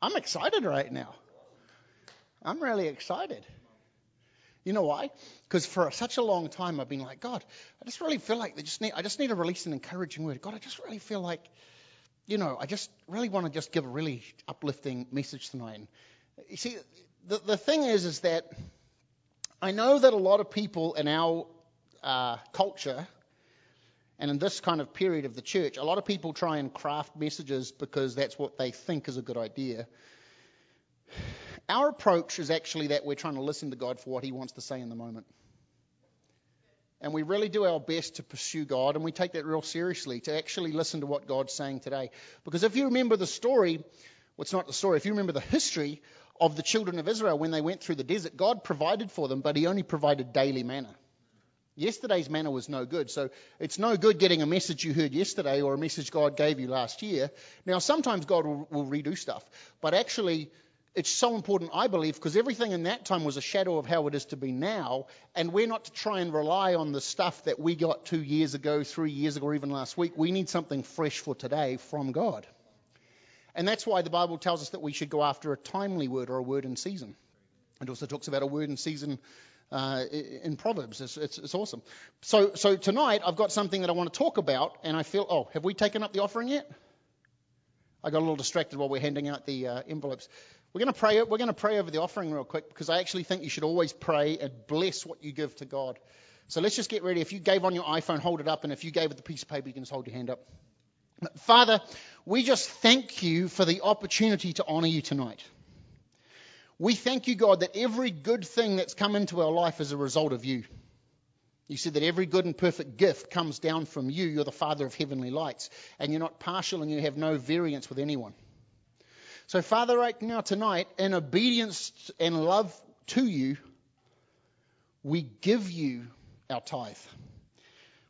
I'm excited right now. I'm really excited. You know why? Because for such a long time I've been like, God, I just really feel like they just need, I just need to release an encouraging word. God, I just really feel like, you know, I just really want to just give a really uplifting message tonight. And you see, the, the thing is, is that I know that a lot of people in our uh, culture and in this kind of period of the church, a lot of people try and craft messages because that's what they think is a good idea. Our approach is actually that we're trying to listen to God for what He wants to say in the moment. And we really do our best to pursue God, and we take that real seriously to actually listen to what God's saying today. Because if you remember the story, well, it's not the story, if you remember the history of the children of Israel when they went through the desert, God provided for them, but He only provided daily manna. Yesterday's manna was no good. So it's no good getting a message you heard yesterday or a message God gave you last year. Now, sometimes God will, will redo stuff, but actually, it's so important, I believe, because everything in that time was a shadow of how it is to be now, and we're not to try and rely on the stuff that we got two years ago, three years ago, or even last week. We need something fresh for today from God. And that's why the Bible tells us that we should go after a timely word or a word in season. It also talks about a word in season uh, in Proverbs. It's, it's, it's, awesome. So, so tonight I've got something that I want to talk about, and I feel, oh, have we taken up the offering yet? I got a little distracted while we're handing out the uh, envelopes. We're going to pray. We're going to pray over the offering real quick because I actually think you should always pray and bless what you give to God. So let's just get ready. If you gave on your iPhone, hold it up, and if you gave with the piece of paper, you can just hold your hand up. Father, we just thank you for the opportunity to honor you tonight. We thank you, God, that every good thing that's come into our life is a result of you. You said that every good and perfect gift comes down from you. You're the Father of heavenly lights, and you're not partial and you have no variance with anyone. So, Father, right now, tonight, in obedience and love to you, we give you our tithe.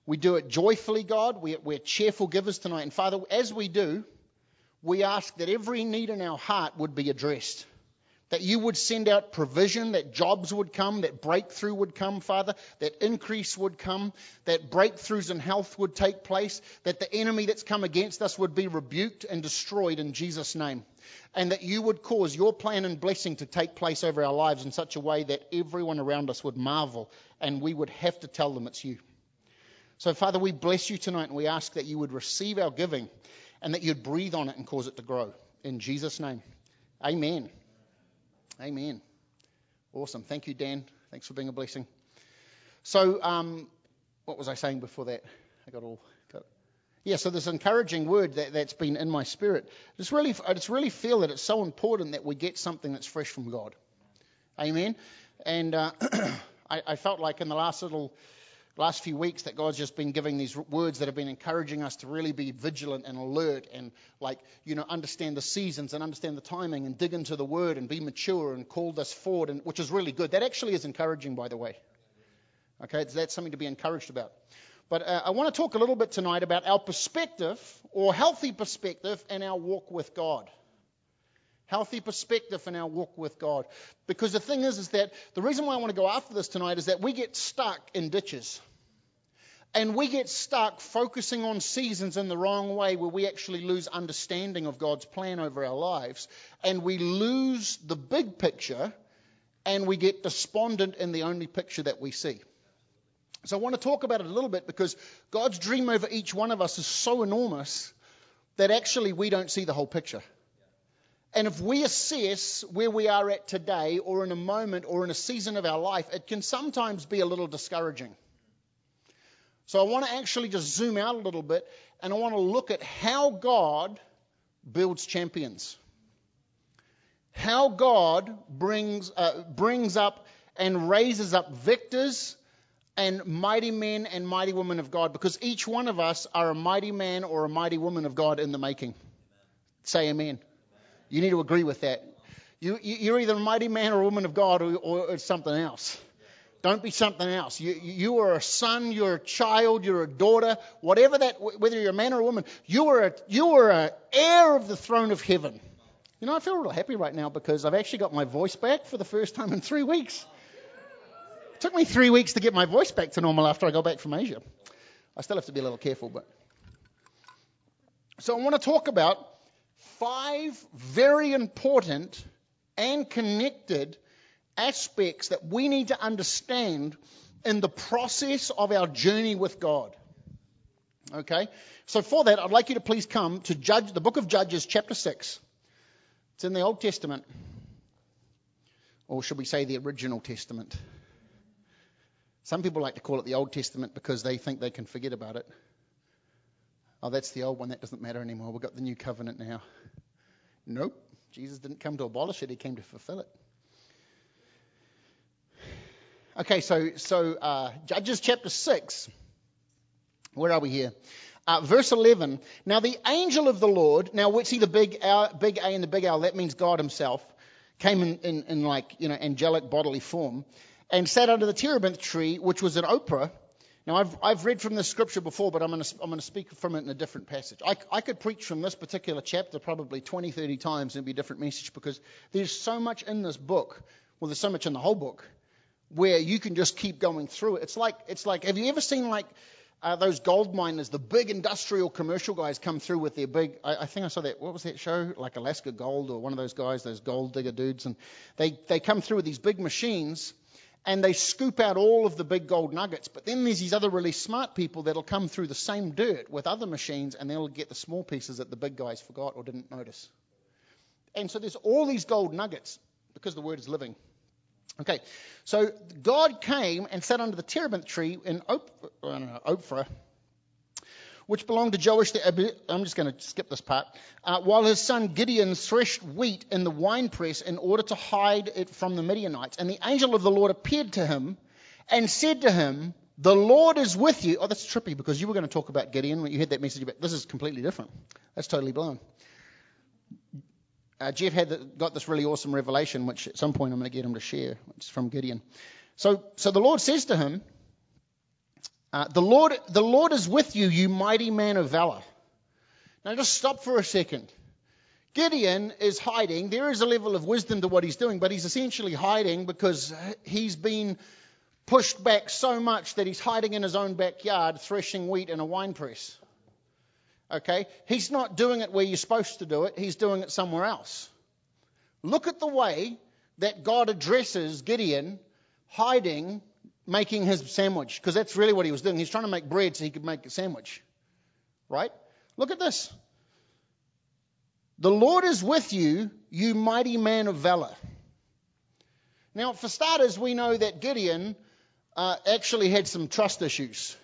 We do it joyfully, God. We're cheerful givers tonight. And Father, as we do, we ask that every need in our heart would be addressed. That you would send out provision, that jobs would come, that breakthrough would come, Father, that increase would come, that breakthroughs in health would take place, that the enemy that's come against us would be rebuked and destroyed in Jesus' name. And that you would cause your plan and blessing to take place over our lives in such a way that everyone around us would marvel and we would have to tell them it's you. So, Father, we bless you tonight and we ask that you would receive our giving and that you'd breathe on it and cause it to grow. In Jesus' name. Amen. Amen. Awesome. Thank you, Dan. Thanks for being a blessing. So, um, what was I saying before that? I got all. Got, yeah, so this encouraging word that, that's been in my spirit. Just really, I just really feel that it's so important that we get something that's fresh from God. Amen. And uh, I, I felt like in the last little last few weeks that God's just been giving these words that have been encouraging us to really be vigilant and alert and like, you know, understand the seasons and understand the timing and dig into the word and be mature and called us forward, and, which is really good. That actually is encouraging, by the way. Okay, that's something to be encouraged about. But uh, I want to talk a little bit tonight about our perspective or healthy perspective and our walk with God healthy perspective in our walk with God. Because the thing is, is that the reason why I want to go after this tonight is that we get stuck in ditches. And we get stuck focusing on seasons in the wrong way where we actually lose understanding of God's plan over our lives. And we lose the big picture and we get despondent in the only picture that we see. So I want to talk about it a little bit because God's dream over each one of us is so enormous that actually we don't see the whole picture. And if we assess where we are at today or in a moment or in a season of our life, it can sometimes be a little discouraging. So I want to actually just zoom out a little bit and I want to look at how God builds champions. How God brings, uh, brings up and raises up victors and mighty men and mighty women of God because each one of us are a mighty man or a mighty woman of God in the making. Amen. Say amen. You need to agree with that. You, you're either a mighty man or a woman of God or, or something else. Don't be something else. You, you are a son, you're a child, you're a daughter, whatever that, whether you're a man or a woman, you are a, you are an heir of the throne of heaven. You know, I feel real happy right now because I've actually got my voice back for the first time in three weeks. It took me three weeks to get my voice back to normal after I got back from Asia. I still have to be a little careful, but. So I want to talk about five very important and connected aspects that we need to understand in the process of our journey with God. Okay? So for that, I'd like you to please come to Judge, the book of Judges, chapter 6. It's in the Old Testament. Or should we say the original Testament? Some people like to call it the Old Testament because they think they can forget about it. Oh, that's the old one. That doesn't matter anymore. We've got the new covenant now. Nope. Jesus didn't come to abolish it, he came to fulfill it. Okay, so, so uh, Judges chapter 6. Where are we here? Uh, verse 11. Now the angel of the Lord, now we see the big, L, big A and the big L, that means God himself, came in, in, in like, you know, angelic bodily form, and sat under the terebinth tree, which was an Ophrah. Now I've, I've read from this scripture before, but I'm going to, I'm going to speak from it in a different passage. I, I could preach from this particular chapter probably 20, 30 times and it'd be a different message because there's so much in this book. Well, there's so much in the whole book where you can just keep going through it. It's like, it's like, have you ever seen like uh, those gold miners, the big industrial commercial guys come through with their big, I, I, think I saw that, what was that show? Like Alaska Gold or one of those guys, those gold digger dudes. And they, they come through with these big machines and they scoop out all of the big gold nuggets. But then there's these other really smart people that'll come through the same dirt with other machines and they'll get the small pieces that the big guys forgot or didn't notice. And so there's all these gold nuggets because the word is living. Okay, so God came and sat under the terebinth tree in uh, Ophrah, which belonged to Joash the I'm just going to skip this part. Uh, while his son Gideon threshed wheat in the winepress in order to hide it from the Midianites. And the angel of the Lord appeared to him and said to him, The Lord is with you. Oh, that's trippy because you were going to talk about Gideon when you heard that message, but this is completely different. That's totally blown uh, Jeff had the, got this really awesome revelation, which at some point I'm going to get him to share. It's from Gideon. So, so the Lord says to him, uh, the Lord, the Lord is with you, you mighty man of valor. Now just stop for a second. Gideon is hiding. There is a level of wisdom to what he's doing, but he's essentially hiding because he's been pushed back so much that he's hiding in his own backyard, threshing wheat in a wine press. Okay? He's not doing it where you're supposed to do it, he's doing it somewhere else. Look at the way that God addresses Gideon hiding, making his sandwich, because that's really what he was doing. He's trying to make bread so he could make a sandwich. Right? Look at this. The Lord is with you, you mighty man of valor. Now, for starters, we know that Gideon uh, actually had some trust issues.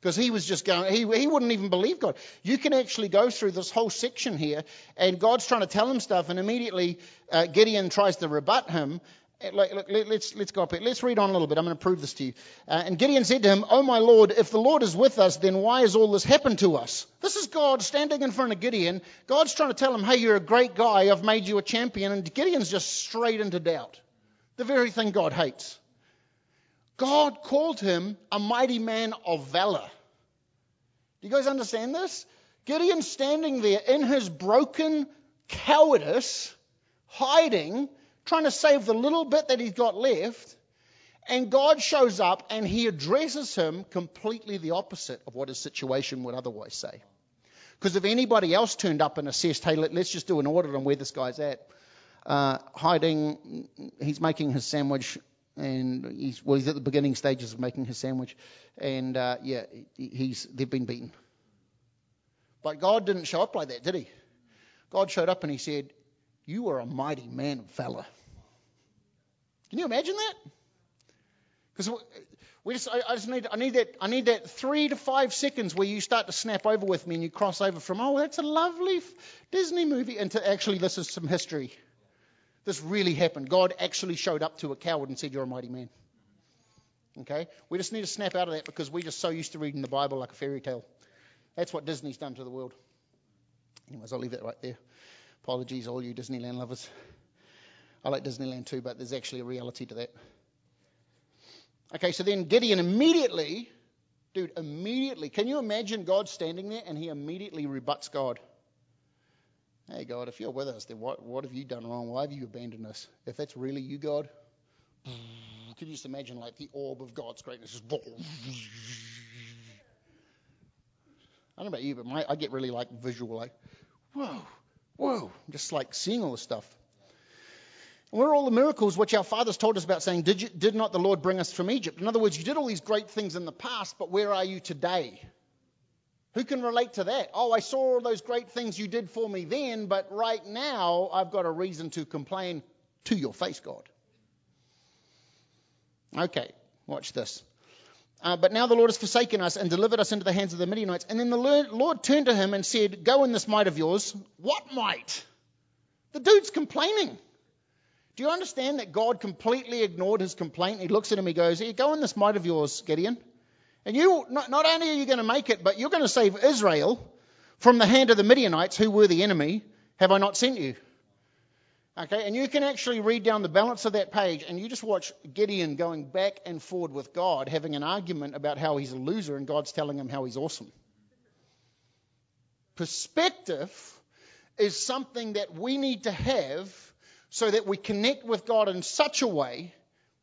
Because he was just going, he, he wouldn't even believe God. You can actually go through this whole section here, and God's trying to tell him stuff, and immediately uh, Gideon tries to rebut him. Uh, let's, let's go up here. Let's read on a little bit. I'm going to prove this to you. Uh, and Gideon said to him, Oh, my Lord, if the Lord is with us, then why has all this happened to us? This is God standing in front of Gideon. God's trying to tell him, Hey, you're a great guy. I've made you a champion. And Gideon's just straight into doubt. The very thing God hates. God called him a mighty man of valor. Do you guys understand this? Gideon standing there in his broken cowardice, hiding, trying to save the little bit that he's got left. And God shows up and he addresses him completely the opposite of what his situation would otherwise say. Because if anybody else turned up and assessed, hey, let, us just do an audit on where this guy's at, uh, hiding, he's making his sandwich, and he's well, he's at the beginning stages of making his sandwich, and uh, yeah, he's they've been beaten. But God didn't show up like that, did He? God showed up and He said, "You are a mighty man fella. valor." Can you imagine that? Because we just, I, I, just need, I need that, I need that three to five seconds where you start to snap over with me and you cross over from, oh, that's a lovely Disney movie, into actually this is some history. This really happened. God actually showed up to a coward and said, You're a mighty man. Okay? We just need to snap out of that because we're just so used to reading the Bible like a fairy tale. That's what Disney's done to the world. Anyways, I'll leave that right there. Apologies, all you Disneyland lovers. I like Disneyland too, but there's actually a reality to that. Okay, so then Gideon immediately, dude, immediately, can you imagine God standing there and he immediately rebuts God? Hey, God, if you're with us, then what, what have you done wrong? Why have you abandoned us? If that's really you, God, could you just imagine like the orb of God's greatness just. I don't know about you, but my, I get really like visual, like, whoa, Whoa, just like seeing all this stuff. And where are all the miracles which our fathers told us about, saying, did, you, did not the Lord bring us from Egypt? In other words, you did all these great things in the past, but where are you today? Who can relate to that? Oh, I saw all those great things you did for me then, but right now I've got a reason to complain to your face, God. Okay, watch this. Uh, but now the Lord has forsaken us and delivered us into the hands of the Midianites. And then the Lord turned to him and said, Go in this might of yours. What might? The dude's complaining. Do you understand that God completely ignored his complaint? He looks at him, he goes, go in this might of yours, Gideon. And you, not, not only are you going to make it, but you're going to save Israel from the hand of the Midianites, who were the enemy. Have I not sent you? Okay, and you can actually read down the balance of that page and you just watch Gideon going back and forward with God, having an argument about how he's a loser, and God's telling him how he's awesome. Perspective is something that we need to have so that we connect with God in such a way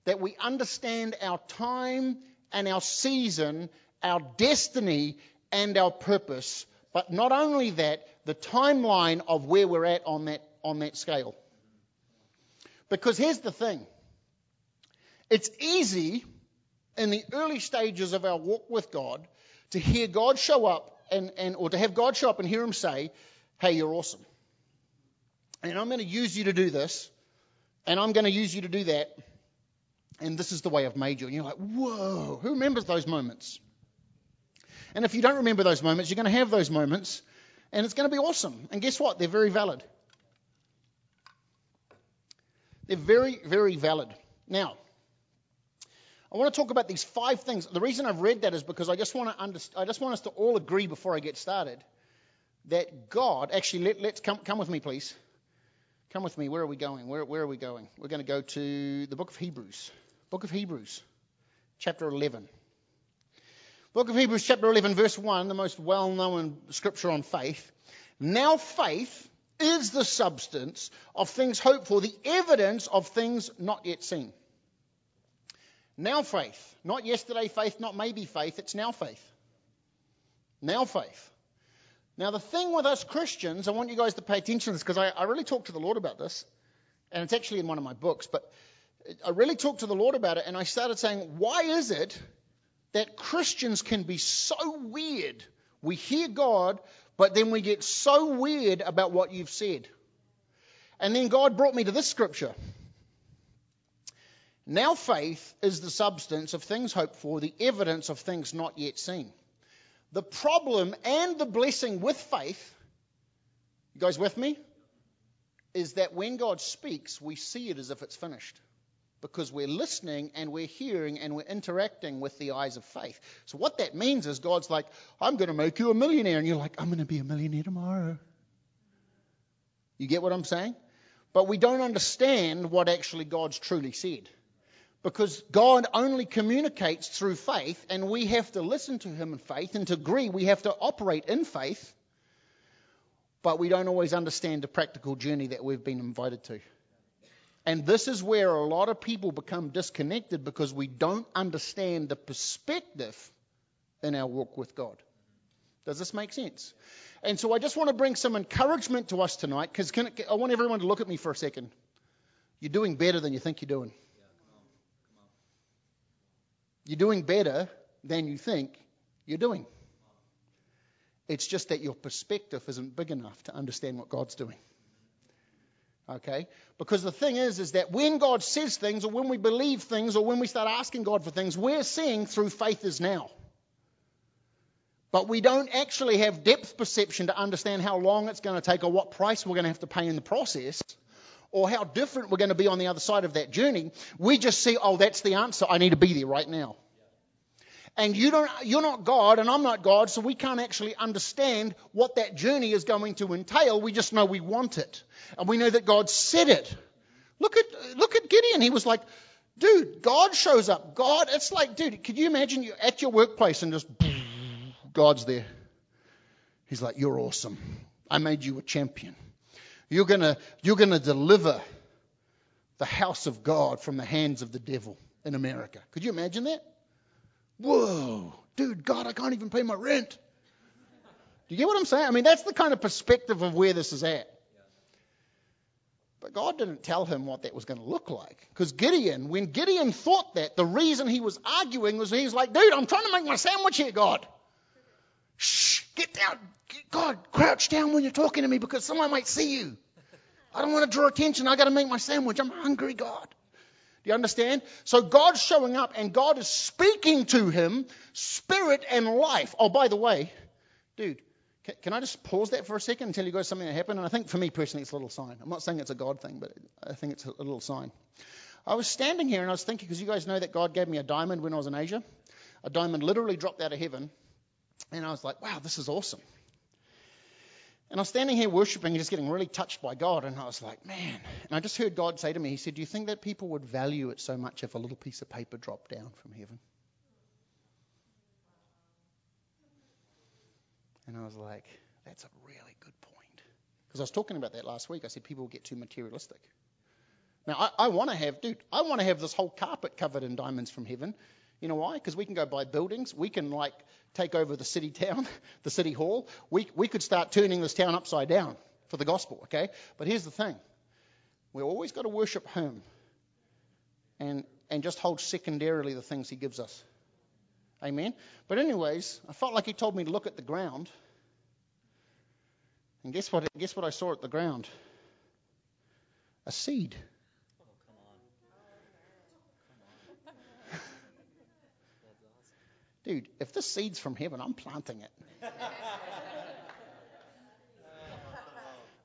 that we understand our time and our season, our destiny and our purpose. But not only that, the timeline of where we're at on that, on that scale. Because here's the thing it's easy in the early stages of our walk with God to hear God show up and, and or to have God show up and hear him say, Hey, you're awesome. And I'm going to use you to do this, and I'm going to use you to do that, and this is the way I've made you. And you're like, whoa, who remembers those moments? And if you don't remember those moments, you're going to have those moments, and it's going to be awesome. And guess what? They're very valid. They're very, very valid. Now, I want to talk about these five things. The reason I've read that is because I just want to underst- I just want us to all agree before I get started that God actually let, us come come with me, please. Come with me. Where are we going? Where, where are we going? We're going to go to the book of Hebrews. Book of Hebrews, chapter 11. Book of Hebrews, chapter 11, verse 1, the most well known scripture on faith. Now faith is the substance of things hoped for, the evidence of things not yet seen. Now faith. Not yesterday faith, not maybe faith, it's now faith. Now faith. Now, the thing with us Christians, I want you guys to pay attention to this because I, I really talked to the Lord about this, and it's actually in one of my books, but I really talked to the Lord about it, and I started saying, why is it that Christians can be so weird? We hear God, but then we get so weird about what you've said. And then God brought me to this scripture. Now faith is the substance of things hoped for, the evidence of things not yet seen. The problem and the blessing with faith, you guys with me? Is that when God speaks, we see it as if it's finished because we're listening and we're hearing and we're interacting with the eyes of faith. So, what that means is God's like, I'm going to make you a millionaire. And you're like, I'm going to be a millionaire tomorrow. You get what I'm saying? But we don't understand what actually God's truly said. Because God only communicates through faith, and we have to listen to Him in faith, and to agree, we have to operate in faith, but we don't always understand the practical journey that we've been invited to. And this is where a lot of people become disconnected because we don't understand the perspective in our walk with God. Does this make sense? And so I just want to bring some encouragement to us tonight because I want everyone to look at me for a second. You're doing better than you think you're doing. You're doing better than you think you're doing. It's just that your perspective isn't big enough to understand what God's doing. Okay? Because the thing is, is that when God says things, or when we believe things, or when we start asking God for things, we're seeing through faith is now. But we don't actually have depth perception to understand how long it's going to take, or what price we're going to have to pay in the process, or how different we're going to be on the other side of that journey. We just see, oh, that's the answer. I need to be there right now and you don't, you're not God and I'm not God, so we can't actually understand what that journey is going to entail. We just know we want it. And we know that God said it. Look at, look at Gideon. He was like, dude, God shows up. God, it's like, dude, could you imagine you're at your workplace and just, God's there. He's like, you're awesome. I made you a champion. You're gonna, you're gonna deliver the house of God from the hands of the devil in America. Could you imagine that? Whoa, dude, God, I can't even pay my rent. Do you get what I'm saying? I mean, that's the kind of perspective of where this is at. But God didn't tell him what that was going to look like. Because Gideon, when Gideon thought that, the reason he was arguing was he's like, dude, I'm trying to make my sandwich here, God. Shh, get down. God, crouch down when you're talking to me because someone might see you. I don't want to draw attention. I got to make my sandwich. I'm hungry, God. Do you understand? So God's showing up and God is speaking to him, spirit and life. Oh, by the way, dude, can, I just pause that for a second and tell you guys something that happened? And I think for me personally, it's a little sign. I'm not saying it's a God thing, but I think it's a little sign. I was standing here and I was thinking, because you guys know that God gave me a diamond when I was in Asia. A diamond literally dropped out of heaven. And I was like, wow, this is awesome. And I was standing here worshiping and just getting really touched by God. And I was like, man. And I just heard God say to me, He said, Do you think that people would value it so much if a little piece of paper dropped down from heaven? And I was like, That's a really good point. Because I was talking about that last week. I said, People get too materialistic. Now, I, I want to have, dude, I want to have this whole carpet covered in diamonds from heaven. You know why? Because we can go buy buildings. We can, like, take over the city town, the city hall. We, we could start turning this town upside down for the gospel, okay? But here's the thing we always got to worship Him and, and just hold secondarily the things He gives us. Amen? But, anyways, I felt like He told me to look at the ground. And guess what? Guess what I saw at the ground? A seed. Dude, if this seed's from heaven, I'm planting it.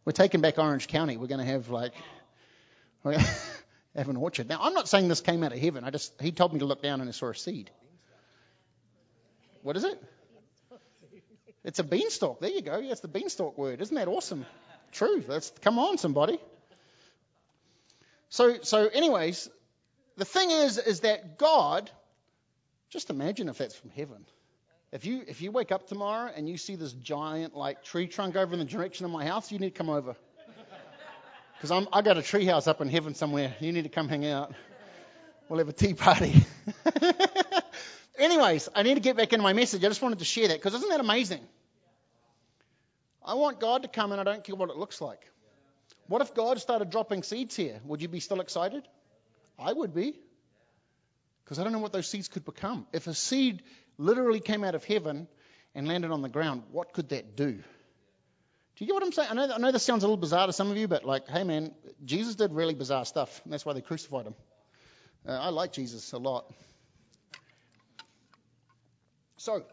We're taking back Orange County. We're going to have like, have an orchard. Now, I'm not saying this came out of heaven. I just he told me to look down and I saw a seed. What is it? It's a beanstalk. There you go. That's the beanstalk word. Isn't that awesome? True. That's come on, somebody. So, so, anyways, the thing is, is that God just imagine if that's from heaven. If you if you wake up tomorrow and you see this giant like tree trunk over in the direction of my house, you need to come over. Because I'm I got a tree house up in heaven somewhere. You need to come hang out. We'll have a tea party. Anyways, I need to get back into my message. I just wanted to share that because isn't that amazing? I want God to come and I don't care what it looks like. What if God started dropping seeds here? Would you be still excited? I would be because I don't know what those seeds could become. If a seed literally came out of heaven and landed on the ground, what could that do? Do you get what I'm saying? I know, I know this sounds a little bizarre to some of you, but like, hey man, Jesus did really bizarre stuff, and that's why they crucified him. Uh, I like Jesus a lot. So,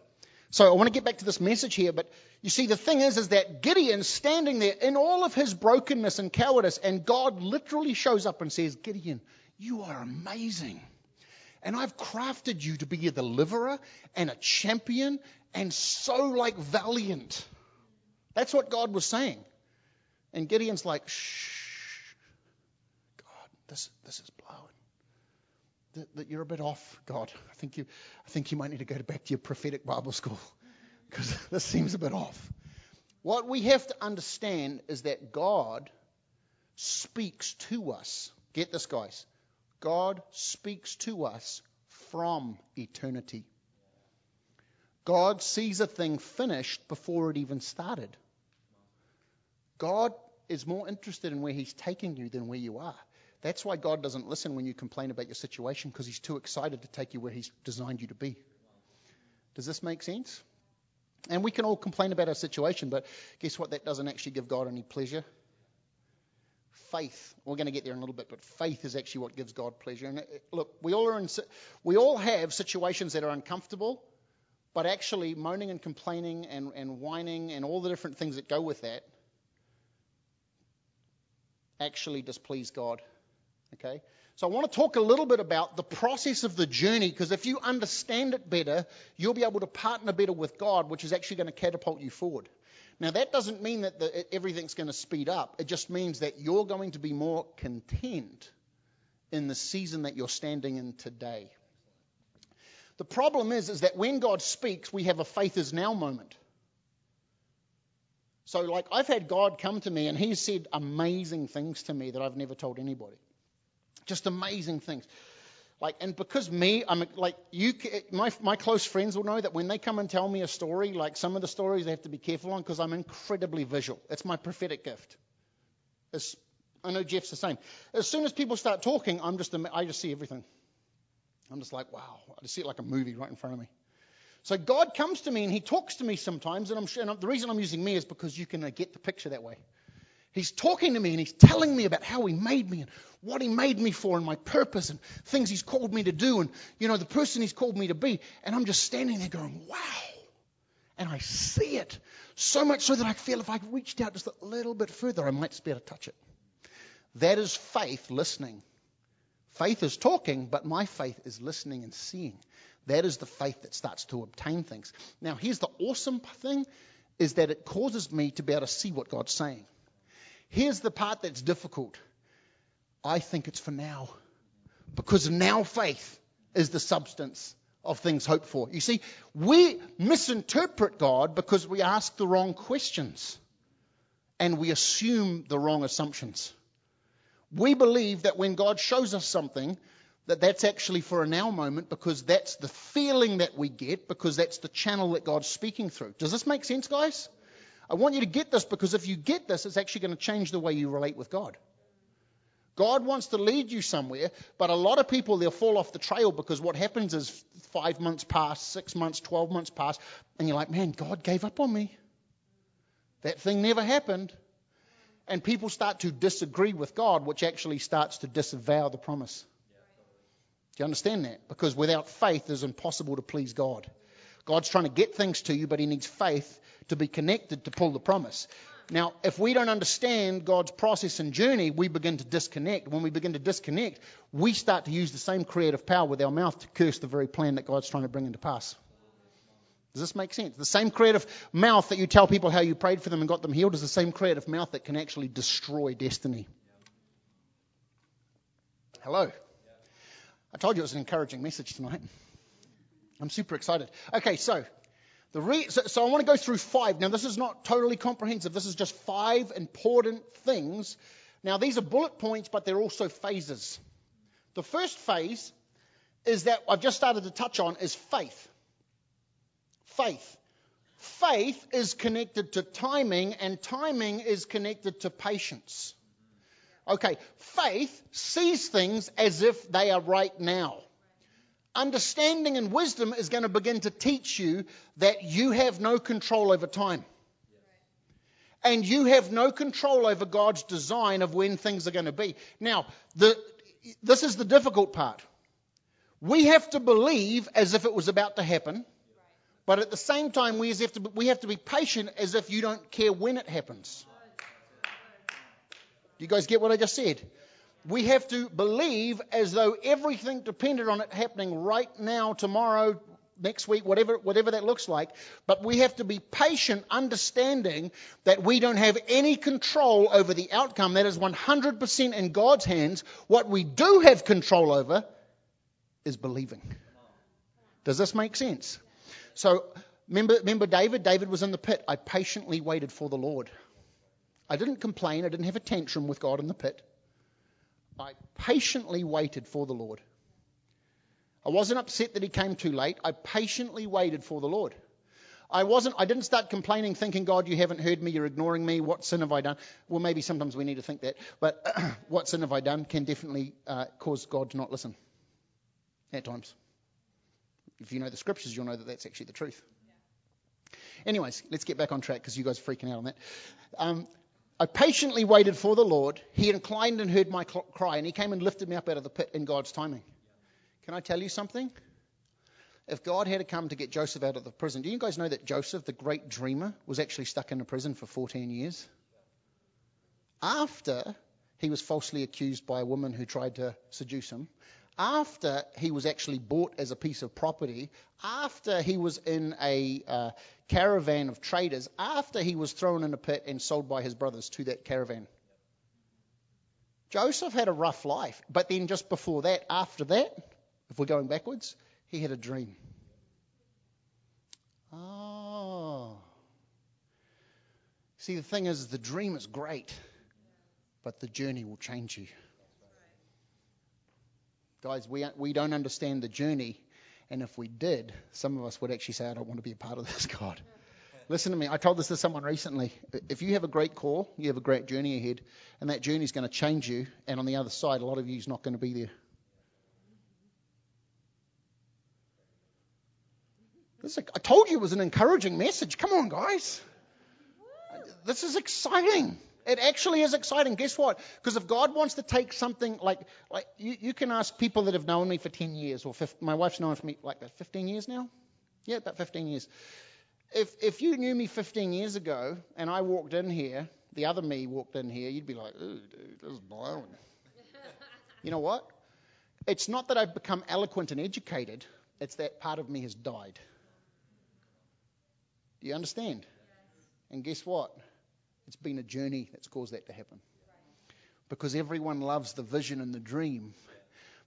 so I want to get back to this message here, but you see, the thing is, is that Gideon's standing there in all of his brokenness and cowardice, and God literally shows up and says, Gideon, you are amazing. And I've crafted you to be a deliverer and a champion and so like valiant. That's what God was saying. And Gideon's like, shh, God, this, this is blowing. That, that you're a bit off, God. I think you, I think you might need to go back to your prophetic Bible school because this seems a bit off. What we have to understand is that God speaks to us. Get this, guys. God speaks to us from eternity. God sees a thing finished before it even started. God is more interested in where He's taking you than where you are. That's why God doesn't listen when you complain about your situation because He's too excited to take you where He's designed you to be. Does this make sense? And we can all complain about our situation, but guess what? That doesn't actually give God any pleasure faith. We're going to get there in a little bit, but faith is actually what gives God pleasure. And uh, look, we all are in, we all have situations that are uncomfortable, but actually moaning and complaining and, and whining and all the different things that go with that actually displease God. Okay? So I want to talk a little bit about the process of the journey because if you understand it better, you'll be able to partner better with God, which is actually going to catapult you forward. Now, that doesn't mean that the, everything's going to speed up. It just means that you're going to be more content in the season that you're standing in today. The problem is, is that when God speaks, we have a faith is now moment. So, like, I've had God come to me and He's said amazing things to me that I've never told anybody. Just amazing things. Like, and because me, I'm like you, my my close friends will know that when they come and tell me a story, like some of the stories they have to be careful on because I'm incredibly visual. It's my prophetic gift. It's I know Jeff's the same. As soon as people start talking, I'm just I just see everything. I'm just like, wow, I just see it like a movie right in front of me. So God comes to me and He talks to me sometimes, and, I'm, and the reason I'm using me is because you can uh, get the picture that way. He's talking to me and he's telling me about how he made me and what he made me for and my purpose and things he's called me to do and, you know, the person he's called me to be. And I'm just standing there going, wow. And I see it. So much so that I feel if I reached out just a little bit further, I might just be able to touch it. That is faith listening. Faith is talking, but my faith is listening and seeing. That is the faith that starts to obtain things. Now, here's the awesome thing is that it causes me to be able to see what God's saying. Here's the part that's difficult. I think it's for now. Because now faith is the substance of things hoped for. You see, we misinterpret God because we ask the wrong questions and we assume the wrong assumptions. We believe that when God shows us something, that that's actually for a now moment because that's the feeling that we get because that's the channel that God's speaking through. Does this make sense, guys? I want you to get this because if you get this, it's actually going to change the way you relate with God. God wants to lead you somewhere, but a lot of people, they'll fall off the trail because what happens is five months pass, six months, 12 months pass, and you're like, man, God gave up on me. That thing never happened. And people start to disagree with God, which actually starts to disavow the promise. Do you understand that? Because without faith, it's impossible to please God. God's trying to get things to you, but He needs faith to be connected to pull the promise. Now, if we don't understand God's process and journey, we begin to disconnect. When we begin to disconnect, we start to use the same creative power with our mouth to curse the very plan that God's trying to bring into pass. Does this make sense? The same creative mouth that you tell people how you prayed for them and got them healed is the same creative mouth that can actually destroy destiny. Hello. I told you it was an encouraging message tonight. I'm super excited. Okay, so Re- so, so I want to go through five. Now, this is not totally comprehensive. This is just five important things. Now, these are bullet points, but they're also phases. The first phase is that I've just started to touch on is faith. Faith. Faith is connected to timing, and timing is connected to patience. Okay, faith sees things as if they are right now understanding and wisdom is going to begin to teach you that you have no control over time. And you have no control over God's design of when things are going to be. Now, the, this is the difficult part. We have to believe as if it was about to happen, but at the same time, we have to, we have to be patient as if you don't care when it happens. Do you guys get what I just said? We have to believe as though everything depended on it happening right now, tomorrow, next week, whatever, whatever that looks like. But we have to be patient, understanding that we don't have any control over the outcome. That is 100% in God's hands. What we do have control over is believing. Does this make sense? So, remember, remember David? David was in the pit. I patiently waited for the Lord. I didn't complain. I didn't have a tantrum with God in the pit. I patiently waited for the Lord. I wasn't upset that he came too late. I patiently waited for the Lord. I wasn't I didn't start complaining thinking God you haven't heard me you're ignoring me what sin have I done well maybe sometimes we need to think that but what sin have I done can definitely uh, cause God to not listen at times if you know the scriptures you'll know that that's actually the truth anyways let's get back on track because you guys are freaking out on that um, I patiently waited for the Lord. He inclined and heard my cry, and He came and lifted me up out of the pit in God's timing. Can I tell you something? If God had to come to get Joseph out of the prison, do you guys know that Joseph, the great dreamer, was actually stuck in a prison for 14 years? After he was falsely accused by a woman who tried to seduce him, after he was actually bought as a piece of property, after he was in a uh, caravan of traders, after he was thrown in a pit and sold by his brothers to that caravan. Joseph had a rough life, but then just before that, after that, if we're going backwards, he had a dream. Oh. See, the thing is, the dream is great, but the journey will change you. Guys, we, we don't understand the journey. And if we did, some of us would actually say, I don't want to be a part of this, God. Listen to me. I told this to someone recently. If you have a great call, you have a great journey ahead, and that journey is going to change you, and on the other side, a lot of you is not going to be there. This, I told you it was an encouraging message. Come on, guys. This is exciting. It actually is exciting. Guess what? Because if God wants to take something like, like you, you can ask people that have known me for 10 years, or 15, my wife's known me like that 15 years now. Yeah, about 15 years. If, if you knew me 15 years ago and I walked in here, the other me walked in here, you'd be like, ooh, dude, this is blowing. you know what? It's not that I've become eloquent and educated, it's that part of me has died. Do you understand? And guess what? It's been a journey that's caused that to happen. Because everyone loves the vision and the dream,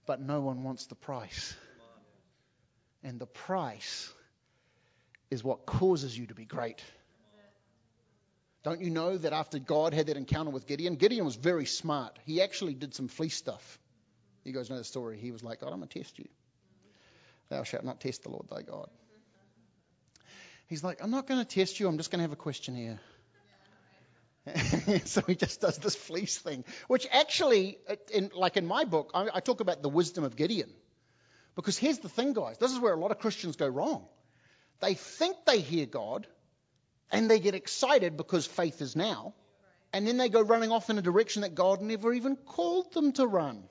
but no one wants the price. And the price is what causes you to be great. Don't you know that after God had that encounter with Gideon, Gideon was very smart. He actually did some fleece stuff. You guys know the story. He was like, God, I'm going to test you. Thou shalt not test the Lord thy God. He's like, I'm not going to test you. I'm just going to have a question here. so he just does this fleece thing, which actually, uh, in, like in my book, I, I talk about the wisdom of Gideon. Because here's the thing, guys. This is where a lot of Christians go wrong. They think they hear God, and they get excited because faith is now, and then they go running off in a direction that God never even called them to run.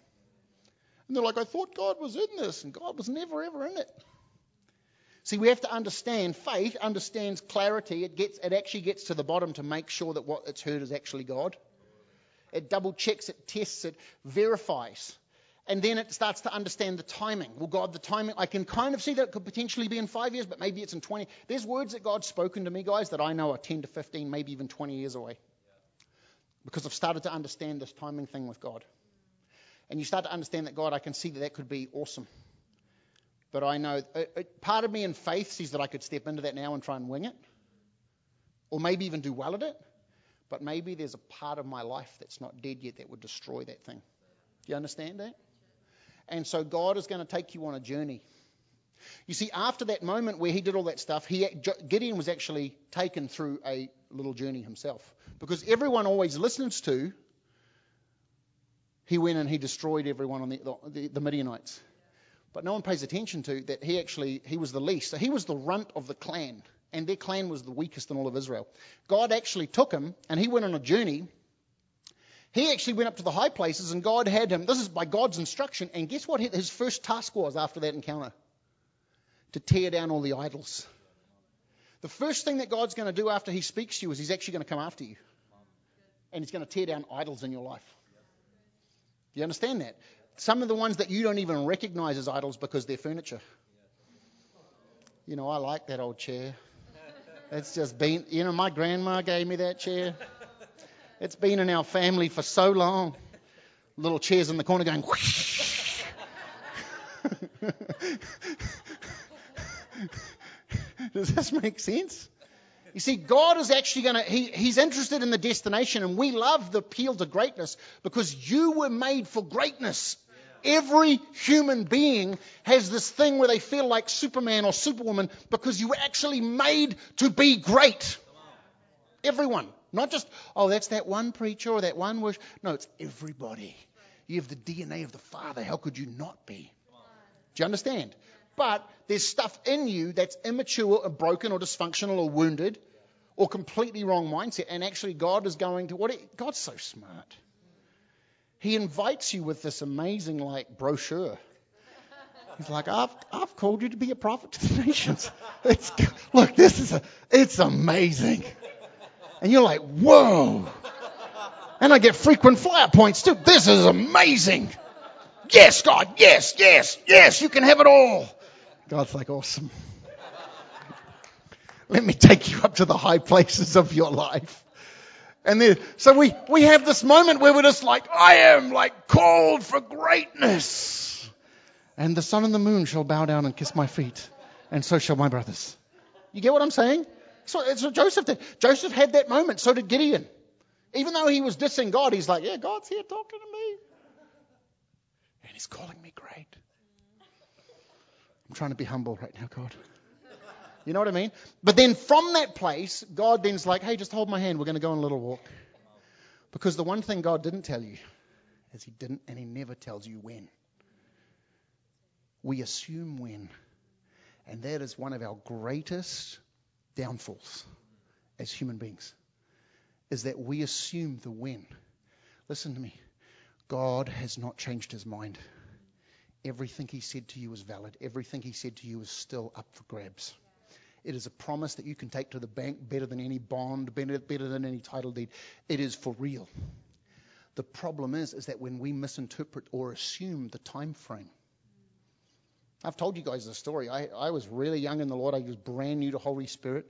And they're like, I thought God was in this, and God was never ever in it. See, we have to understand faith understands clarity. It gets it actually gets to the bottom to make sure that what it's heard is actually God. It double checks, it tests, it verifies. And then it starts to understand the timing. Well, God, the timing, I can kind of see that it could potentially be in five years, but maybe it's in 20. There's words that God's spoken to me, guys, that I know are 10 to 15, maybe even 20 years away. Because I've started to understand this timing thing with God. And you start to understand that, God, I can see that that could be awesome. But I know uh, uh, part of me in faith sees that I could step into that now and try and wing it, or maybe even do well at it. But maybe there's a part of my life that's not dead yet that would destroy that thing. Do you understand that? And so God is going to take you on a journey. You see, after that moment where he did all that stuff, he, Gideon was actually taken through a little journey himself. Because everyone always listens to, he went and he destroyed everyone on the, the, the Midianites. But no one pays attention to that he actually he was the least. So he was the runt of the clan, and their clan was the weakest in all of Israel. God actually took him and he went on a journey. He actually went up to the high places and God had him. This is by God's instruction. And guess what his first task was after that encounter? To tear down all the idols. The first thing that God's going to do after he speaks to you is he's actually going to come after you. And he's going to tear down idols in your life. Do you understand that? Some of the ones that you don't even recognize as idols because they're furniture. You know, I like that old chair. It's just been, you know, my grandma gave me that chair. It's been in our family for so long. Little chairs in the corner going whoosh. Does this make sense? You see, God is actually going to, he, He's interested in the destination, and we love the appeal to greatness because you were made for greatness. Every human being has this thing where they feel like Superman or Superwoman because you were actually made to be great. Everyone. Not just, oh, that's that one preacher or that one worship. No, it's everybody. You have the DNA of the Father. How could you not be? Do you understand? But there's stuff in you that's immature or broken or dysfunctional or wounded or completely wrong mindset. And actually, God is going to, what? God's so smart he invites you with this amazing like brochure. He's like, I've, I've called you to be a prophet to the nations. It's, look, this is a, it's amazing. And you're like, whoa. And I get frequent flyer points too. This is amazing. Yes, God, yes, yes, yes, you can have it all. God's like, awesome. Let me take you up to the high places of your life. And then, so we, we have this moment where we're just like, I am like called for greatness. And the sun and the moon shall bow down and kiss my feet. And so shall my brothers. You get what I'm saying? So, Joseph did. Joseph had that moment. So did Gideon. Even though he was dissing God, he's like, yeah, God's here talking to me. And he's calling me great. I'm trying to be humble right now, God. You know what I mean? But then from that place, God then's like, hey, just hold my hand. We're going to go on a little walk. Because the one thing God didn't tell you is He didn't, and He never tells you when. We assume when. And that is one of our greatest downfalls as human beings, is that we assume the when. Listen to me. God has not changed his mind. Everything he said to you is valid. Everything he said to you is still up for grabs. It is a promise that you can take to the bank better than any bond, better, than any title deed. It is for real. The problem is, is that when we misinterpret or assume the time frame, I've told you guys the story. I, I was really young in the Lord. I was brand new to Holy Spirit.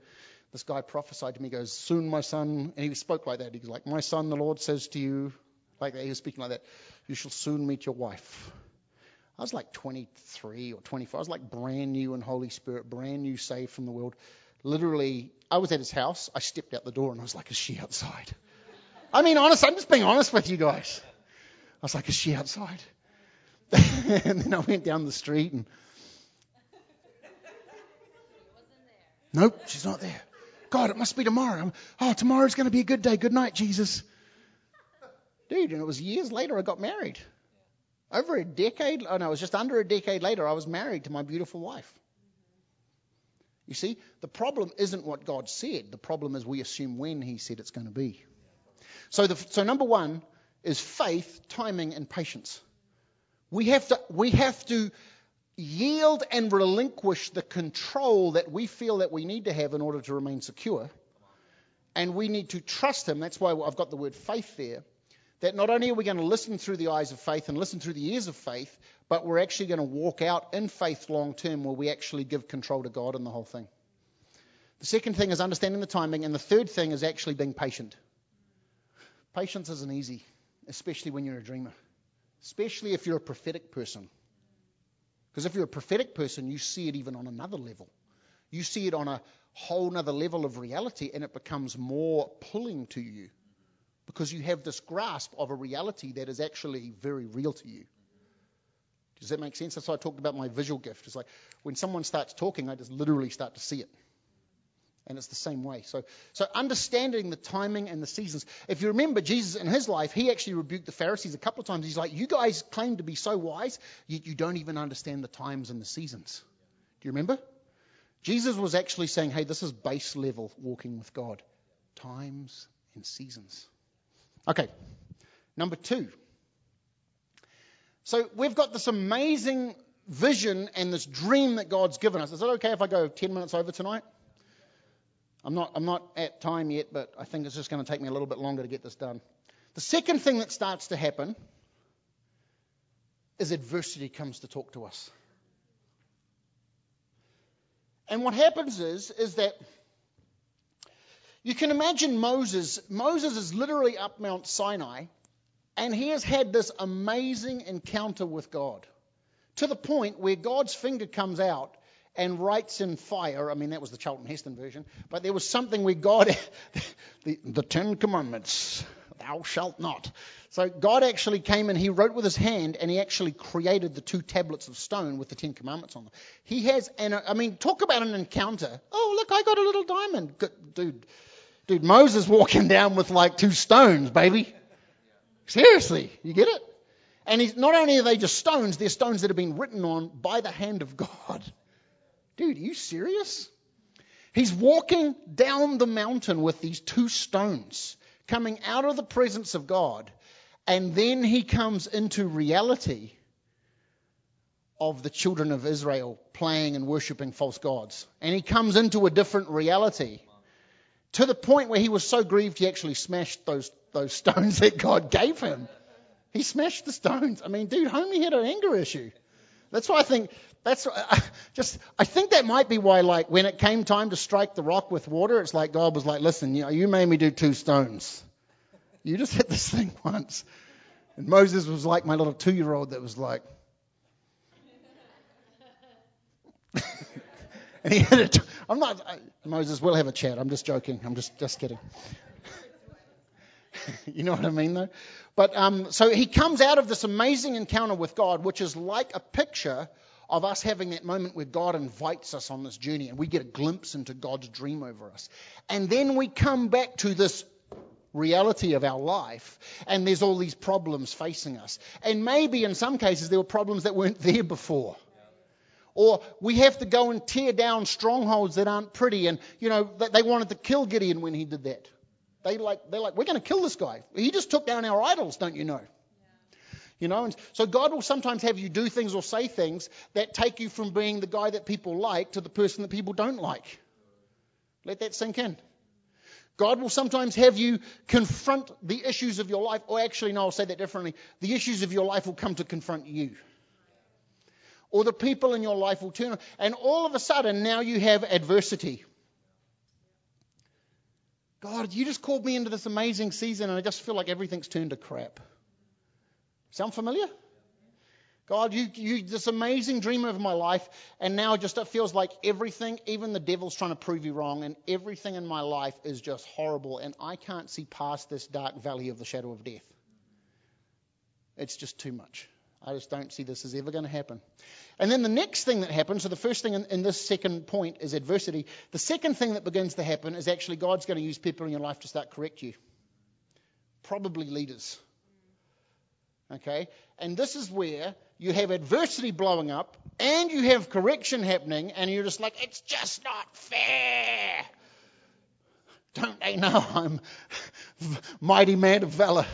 This guy prophesied to me, goes, Soon my son, and he spoke like that. He was like, My son, the Lord says to you, like that. He was speaking like that, you shall soon meet your wife. I was like 23 or 24. I was like brand new in Holy Spirit, brand new saved from the world. Literally, I was at his house. I stepped out the door and I was like, Is she outside? I mean, honest, I'm just being honest with you guys. I was like, Is she outside? and then I went down the street and. Nope, she's not there. God, it must be tomorrow. Oh, tomorrow's going to be a good day. Good night, Jesus. Dude, and it was years later I got married. Over a decade, oh no, it was just under a decade later, I was married to my beautiful wife. You see, the problem isn't what God said. The problem is we assume when He said it's going to be. So, the, so number one is faith, timing, and patience. We have to, we have to yield and relinquish the control that we feel that we need to have in order to remain secure. And we need to trust Him. That's why I've got the word faith there that not only are we going to listen through the eyes of faith and listen through the ears of faith, but we're actually going to walk out in faith long term where we actually give control to God in the whole thing. The second thing is understanding the timing, and the third thing is actually being patient. Patience isn't easy, especially when you're a dreamer, especially if you're a prophetic person. Because if you're a prophetic person, you see it even on another level. You see it on a whole other level of reality, and it becomes more pulling to you because you have this grasp of a reality that is actually very real to you. Does that make sense? That's why I talked about my visual gift. It's like when someone starts talking, I just literally start to see it. And it's the same way. So, so understanding the timing and the seasons. If you remember Jesus in his life, he actually rebuked the Pharisees a couple of times. He's like, You guys claim to be so wise, yet you don't even understand the times and the seasons. Do you remember? Jesus was actually saying, Hey, this is base level walking with God. Times and seasons. Okay, number two. So we've got this amazing vision and this dream that God's given us. Is it okay if I go 10 minutes over tonight? I'm not, I'm not at time yet, but I think it's just going to take me a little bit longer to get this done. The second thing that starts to happen is adversity comes to talk to us. And what happens is, is that you can imagine Moses. Moses is literally up Mount Sinai, and he has had this amazing encounter with God to the point where God's finger comes out and writes in fire. I mean, that was the Charlton Heston version, but there was something where God, the, the Ten Commandments, thou shalt not. So God actually came and he wrote with his hand and he actually created the two tablets of stone with the Ten Commandments on them. He has, and I mean, talk about an encounter. Oh, look, I got a little diamond. Dude, Dude, Moses walking down with like two stones, baby. Seriously, you get it? And he's, not only are they just stones, they're stones that have been written on by the hand of God. Dude, are you serious? He's walking down the mountain with these two stones coming out of the presence of God. And then he comes into reality of the children of Israel playing and worshiping false gods. And he comes into a different reality to the point where he was so grieved he actually smashed those, those stones that God gave him. He smashed the stones. I mean, dude, homie had an anger issue. That's why I think that's uh, just I think that might be why like when it came time to strike the rock with water, it's like God was like, listen, you know, you made me do two stones. You just hit this thing once. And Moses was like my little two year old that was like and he had it. I'm not. I, Moses, we'll have a chat. I'm just joking. I'm just just kidding. you know what I mean, though. But um, so he comes out of this amazing encounter with God, which is like a picture of us having that moment where God invites us on this journey and we get a glimpse into God's dream over us. And then we come back to this reality of our life and there's all these problems facing us. And maybe in some cases there were problems that weren't there before. Or we have to go and tear down strongholds that aren't pretty. And, you know, they wanted to kill Gideon when he did that. They like, they're like, we're going to kill this guy. He just took down our idols, don't you know? You know, and so God will sometimes have you do things or say things that take you from being the guy that people like to the person that people don't like. Let that sink in. God will sometimes have you confront the issues of your life, or actually, no, I'll say that differently. The issues of your life will come to confront you. Or the people in your life will turn, and all of a sudden, now you have adversity. God, you just called me into this amazing season, and I just feel like everything's turned to crap. Sound familiar? God, you, you, this amazing dream of my life, and now just it feels like everything, even the devil's trying to prove you wrong, and everything in my life is just horrible, and I can't see past this dark valley of the shadow of death. It's just too much. I just don't see this as ever going to happen. And then the next thing that happens, so the first thing in, in, this second point is adversity. The second thing that begins to happen is actually God's going to use people in your life to start correct you. Probably leaders. Okay? And this is where you have adversity blowing up and you have correction happening, and you're just like, it's just not fair. Don't they know I'm mighty man of valor?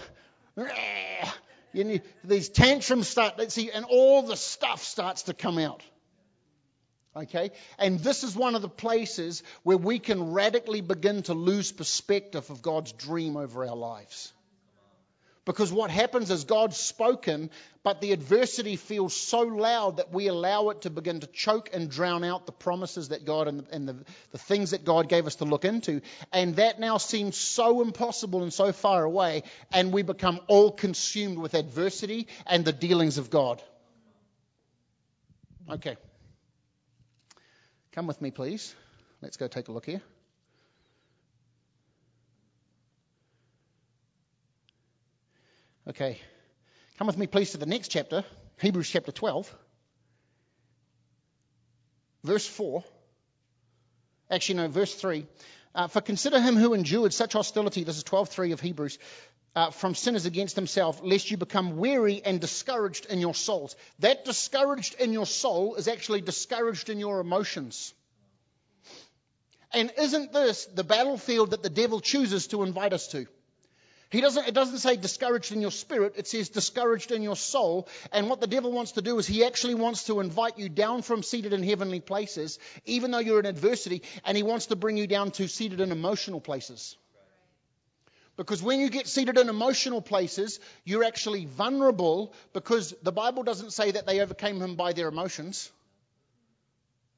You these tantrums start, let's see, and all the stuff starts to come out. Okay? And this is one of the places where we can radically begin to lose perspective of God's dream over our lives. Because what happens is God's spoken, but the adversity feels so loud that we allow it to begin to choke and drown out the promises that God and, the, and the, the things that God gave us to look into. And that now seems so impossible and so far away, and we become all consumed with adversity and the dealings of God. Okay. Come with me, please. Let's go take a look here. Okay. Come with me, please, to the next chapter, Hebrews chapter 12, verse 4. Actually, no, verse 3. Uh, For consider him who endured such hostility, this is 12.3 of Hebrews, uh, from sinners against himself, lest you become weary and discouraged in your souls. That discouraged in your soul is actually discouraged in your emotions. And isn't this the battlefield that the devil chooses to invite us to? He doesn't, it doesn't say discouraged in your spirit, it says discouraged in your soul. And what the devil wants to do is he actually wants to invite you down from seated in heavenly places, even though you're in adversity, and he wants to bring you down to seated in emotional places. Because when you get seated in emotional places, you're actually vulnerable because the Bible doesn't say that they overcame him by their emotions.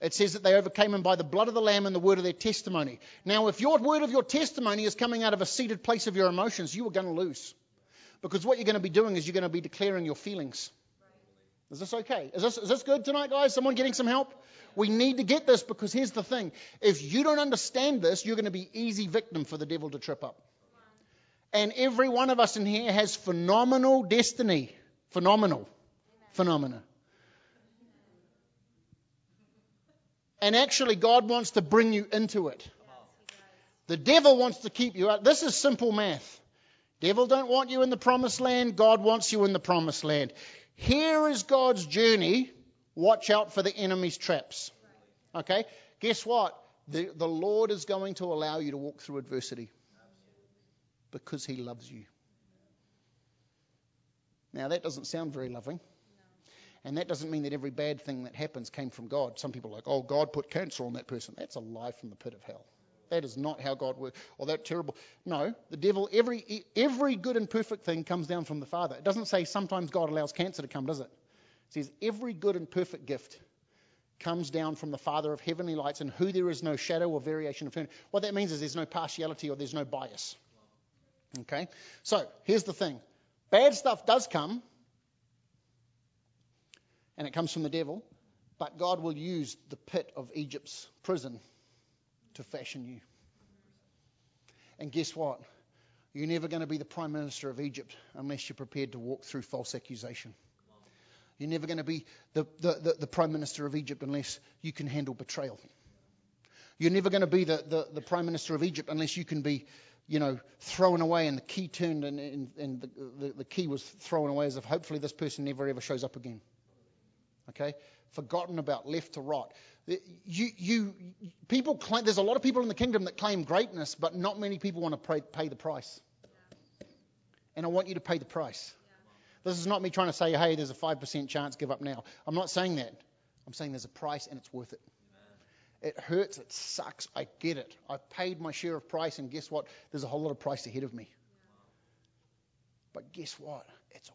It says that they overcame him by the blood of the Lamb and the word of their testimony. Now, if your word of your testimony is coming out of a seated place of your emotions, you are going to lose. Because what you're going to be doing is you're going to be declaring your feelings. Is this okay? Is this, is this good tonight, guys? Someone getting some help? We need to get this because here's the thing. If you don't understand this, you're going to be easy victim for the devil to trip up. And every one of us in here has phenomenal destiny. Phenomenal. Phenomena. And actually, God wants to bring you into it. The devil wants to keep you out. This is simple math. Devil don't want you in the promised land. God wants you in the promised land. Here is God's journey. Watch out for the enemy's traps. Okay? Guess what? The, the Lord is going to allow you to walk through adversity because he loves you. Now, that doesn't sound very loving. And that doesn't mean that every bad thing that happens came from God. Some people are like, oh, God put cancer on that person. That's a lie from the pit of hell. That is not how God works. Or that terrible. No, the devil, every, every good and perfect thing comes down from the Father. It doesn't say sometimes God allows cancer to come, does it? It says every good and perfect gift comes down from the Father of heavenly lights, and who there is no shadow or variation of turning. What that means is there's no partiality or there's no bias. Okay? So, here's the thing bad stuff does come, and it comes from the devil, but God will use the pit of Egypt's prison to fashion you. And guess what? You're never going to be the prime minister of Egypt unless you're prepared to walk through false accusation. You're never going to be the, the, the, the Prime Minister of Egypt unless you can handle betrayal. You're never going to be the, the, the Prime Minister of Egypt unless you can be, you know, thrown away and the key turned and, and, and the, the, the key was thrown away as if hopefully this person never ever shows up again. Okay? Forgotten about, left to rot. You, you, people claim, there's a lot of people in the kingdom that claim greatness, but not many people want to pay, pay the price. And I want you to pay the price. This is not me trying to say, hey, there's a 5% chance, give up now. I'm not saying that. I'm saying there's a price and it's worth it. It hurts, it sucks, I get it. I've paid my share of price, and guess what? There's a whole lot of price ahead of me. But guess what? It's.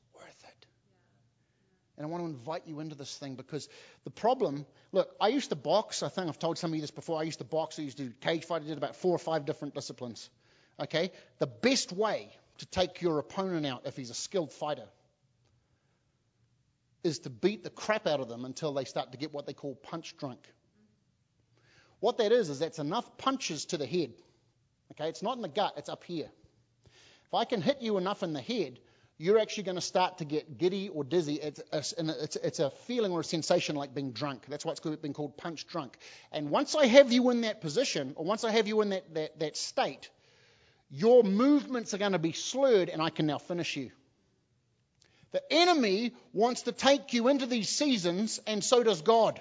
And I want to invite you into this thing because the problem look, I used to box. I think I've told some of you this before. I used to box. I used to do cage fight. I did about four or five different disciplines. Okay? The best way to take your opponent out if he's a skilled fighter is to beat the crap out of them until they start to get what they call punch drunk. What that is, is that's enough punches to the head. Okay, it's not in the gut, it's up here. If I can hit you enough in the head, you're actually going to start to get giddy or dizzy. It's a, it's, it's a feeling or a sensation like being drunk. That's why it's been called punch drunk. And once I have you in that position, or once I have you in that, that, that state, your movements are going to be slurred, and I can now finish you. The enemy wants to take you into these seasons, and so does God.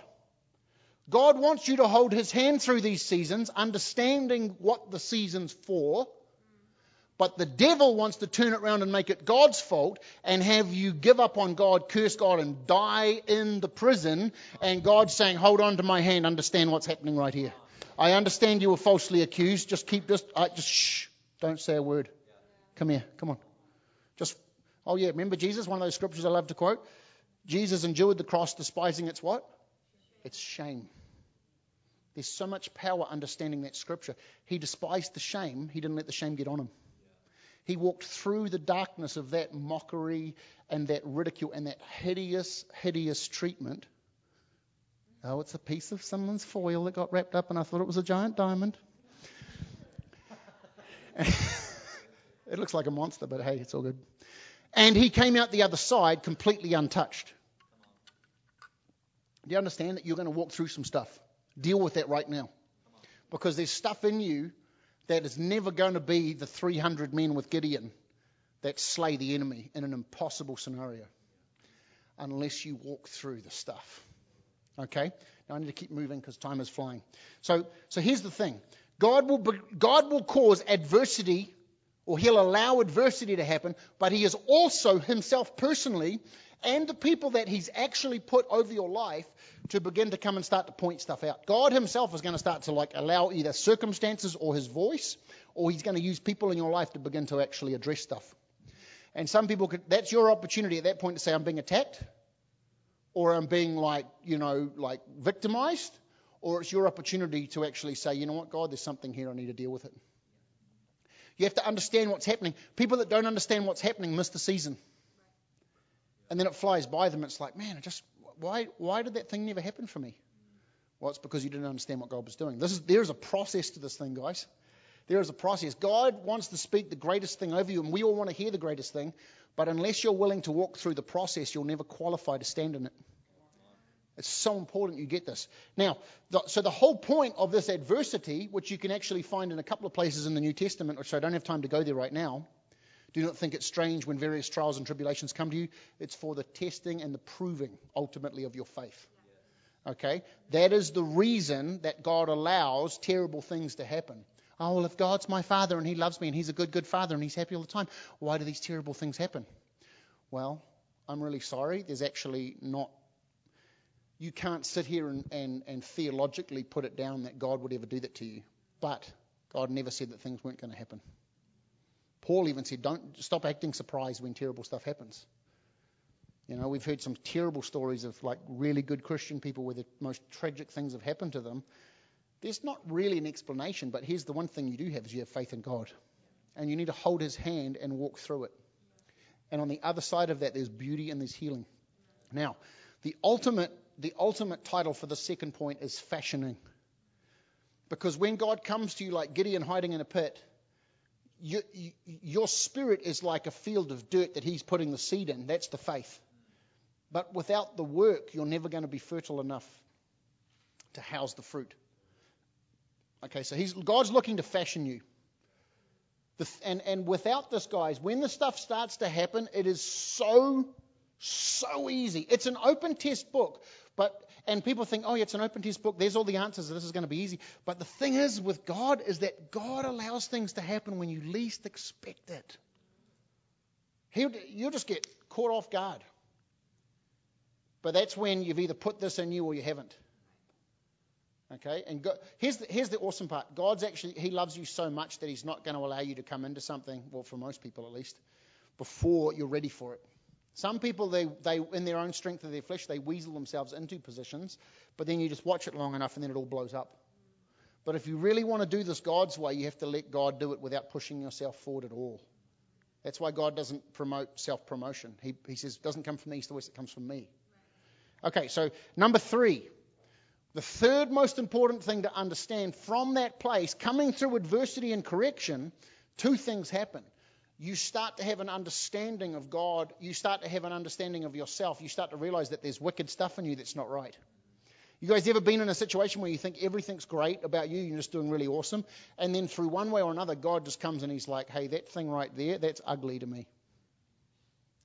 God wants you to hold his hand through these seasons, understanding what the season's for. But the devil wants to turn it around and make it God's fault and have you give up on God, curse God, and die in the prison. And God's saying, Hold on to my hand, understand what's happening right here. I understand you were falsely accused. Just keep this, uh, just shh, don't say a word. Come here, come on. Just Oh, yeah, remember Jesus? One of those scriptures I love to quote. Jesus endured the cross, despising its what? Its shame. There's so much power understanding that scripture. He despised the shame, he didn't let the shame get on him. He walked through the darkness of that mockery and that ridicule and that hideous, hideous treatment. Oh, it's a piece of someone's foil that got wrapped up, and I thought it was a giant diamond. it looks like a monster, but hey, it's all good. And he came out the other side completely untouched. Do you understand that you're going to walk through some stuff? Deal with that right now. Because there's stuff in you that is never going to be the 300 men with Gideon that slay the enemy in an impossible scenario unless you walk through the stuff. Okay? Now I need to keep moving because time is flying. So, so here's the thing God will, God will cause adversity or he'll allow adversity to happen, but he is also himself personally and the people that he's actually put over your life to begin to come and start to point stuff out. God himself is going to start to like allow either circumstances or his voice, or he's going to use people in your life to begin to actually address stuff. And some people could, that's your opportunity at that point to say, I'm being attacked, or I'm being like, you know, like victimized, or it's your opportunity to actually say, you know what, God, there's something here, I need to deal with it. You have to understand what's happening. People that don't understand what's happening miss the season. And then it flies by them. It's like, man, I just why why did that thing never happen for me? Well, it's because you didn't understand what God was doing. Is there's a process to this thing, guys. There is a process. God wants to speak the greatest thing over you, and we all want to hear the greatest thing. But unless you're willing to walk through the process, you'll never qualify to stand in it. It's so important you get this. Now, the, so the whole point of this adversity, which you can actually find in a couple of places in the New Testament, which I don't have time to go there right now, do not think it's strange when various trials and tribulations come to you. It's for the testing and the proving, ultimately, of your faith. Okay? That is the reason that God allows terrible things to happen. Oh, well, if God's my father and he loves me and he's a good, good father and he's happy all the time, why do these terrible things happen? Well, I'm really sorry. There's actually not you can't sit here and, and, and theologically put it down that God would ever do that to you. But God never said that things weren't going to happen. Paul even said, don't stop acting surprised when terrible stuff happens. You know, we've heard some terrible stories of like really good Christian people where the most tragic things have happened to them. There's not really an explanation, but here's the one thing you do have is you have faith in God. And you need to hold his hand and walk through it. And on the other side of that, there's beauty and there's healing. Now, the ultimate the ultimate title for the second point is fashioning. Because when God comes to you like Gideon hiding in a pit, you, you, your spirit is like a field of dirt that he's putting the seed in. That's the faith. But without the work, you're never going to be fertile enough to house the fruit. Okay, so God's looking to fashion you. The, and, and without this, guys, when the stuff starts to happen, it is so, so easy. It's an open test book. But and people think, oh, yeah, it's an open test book. There's all the answers. This is going to be easy. But the thing is with God is that God allows things to happen when you least expect it. He'll, you'll just get caught off guard. But that's when you've either put this in you or you haven't. Okay? And God, here's, the, here's the awesome part God's actually, He loves you so much that He's not going to allow you to come into something, well, for most people at least, before you're ready for it. Some people, they, they, in their own strength of their flesh, they weasel themselves into positions, but then you just watch it long enough and then it all blows up. But if you really want to do this God's way, you have to let God do it without pushing yourself forward at all. That's why God doesn't promote self promotion. He, he says, it doesn't come from the east or west, it comes from me. Okay, so number three. The third most important thing to understand from that place, coming through adversity and correction, two things happen you start to have an understanding of God. You start to have an understanding of yourself. You start to realize that there's wicked stuff in you that's not right. You guys ever been in a situation where you think everything's great about you, you're just doing really awesome, and then through one way or another, God just comes and He's like, hey, that thing right there, that's ugly to me.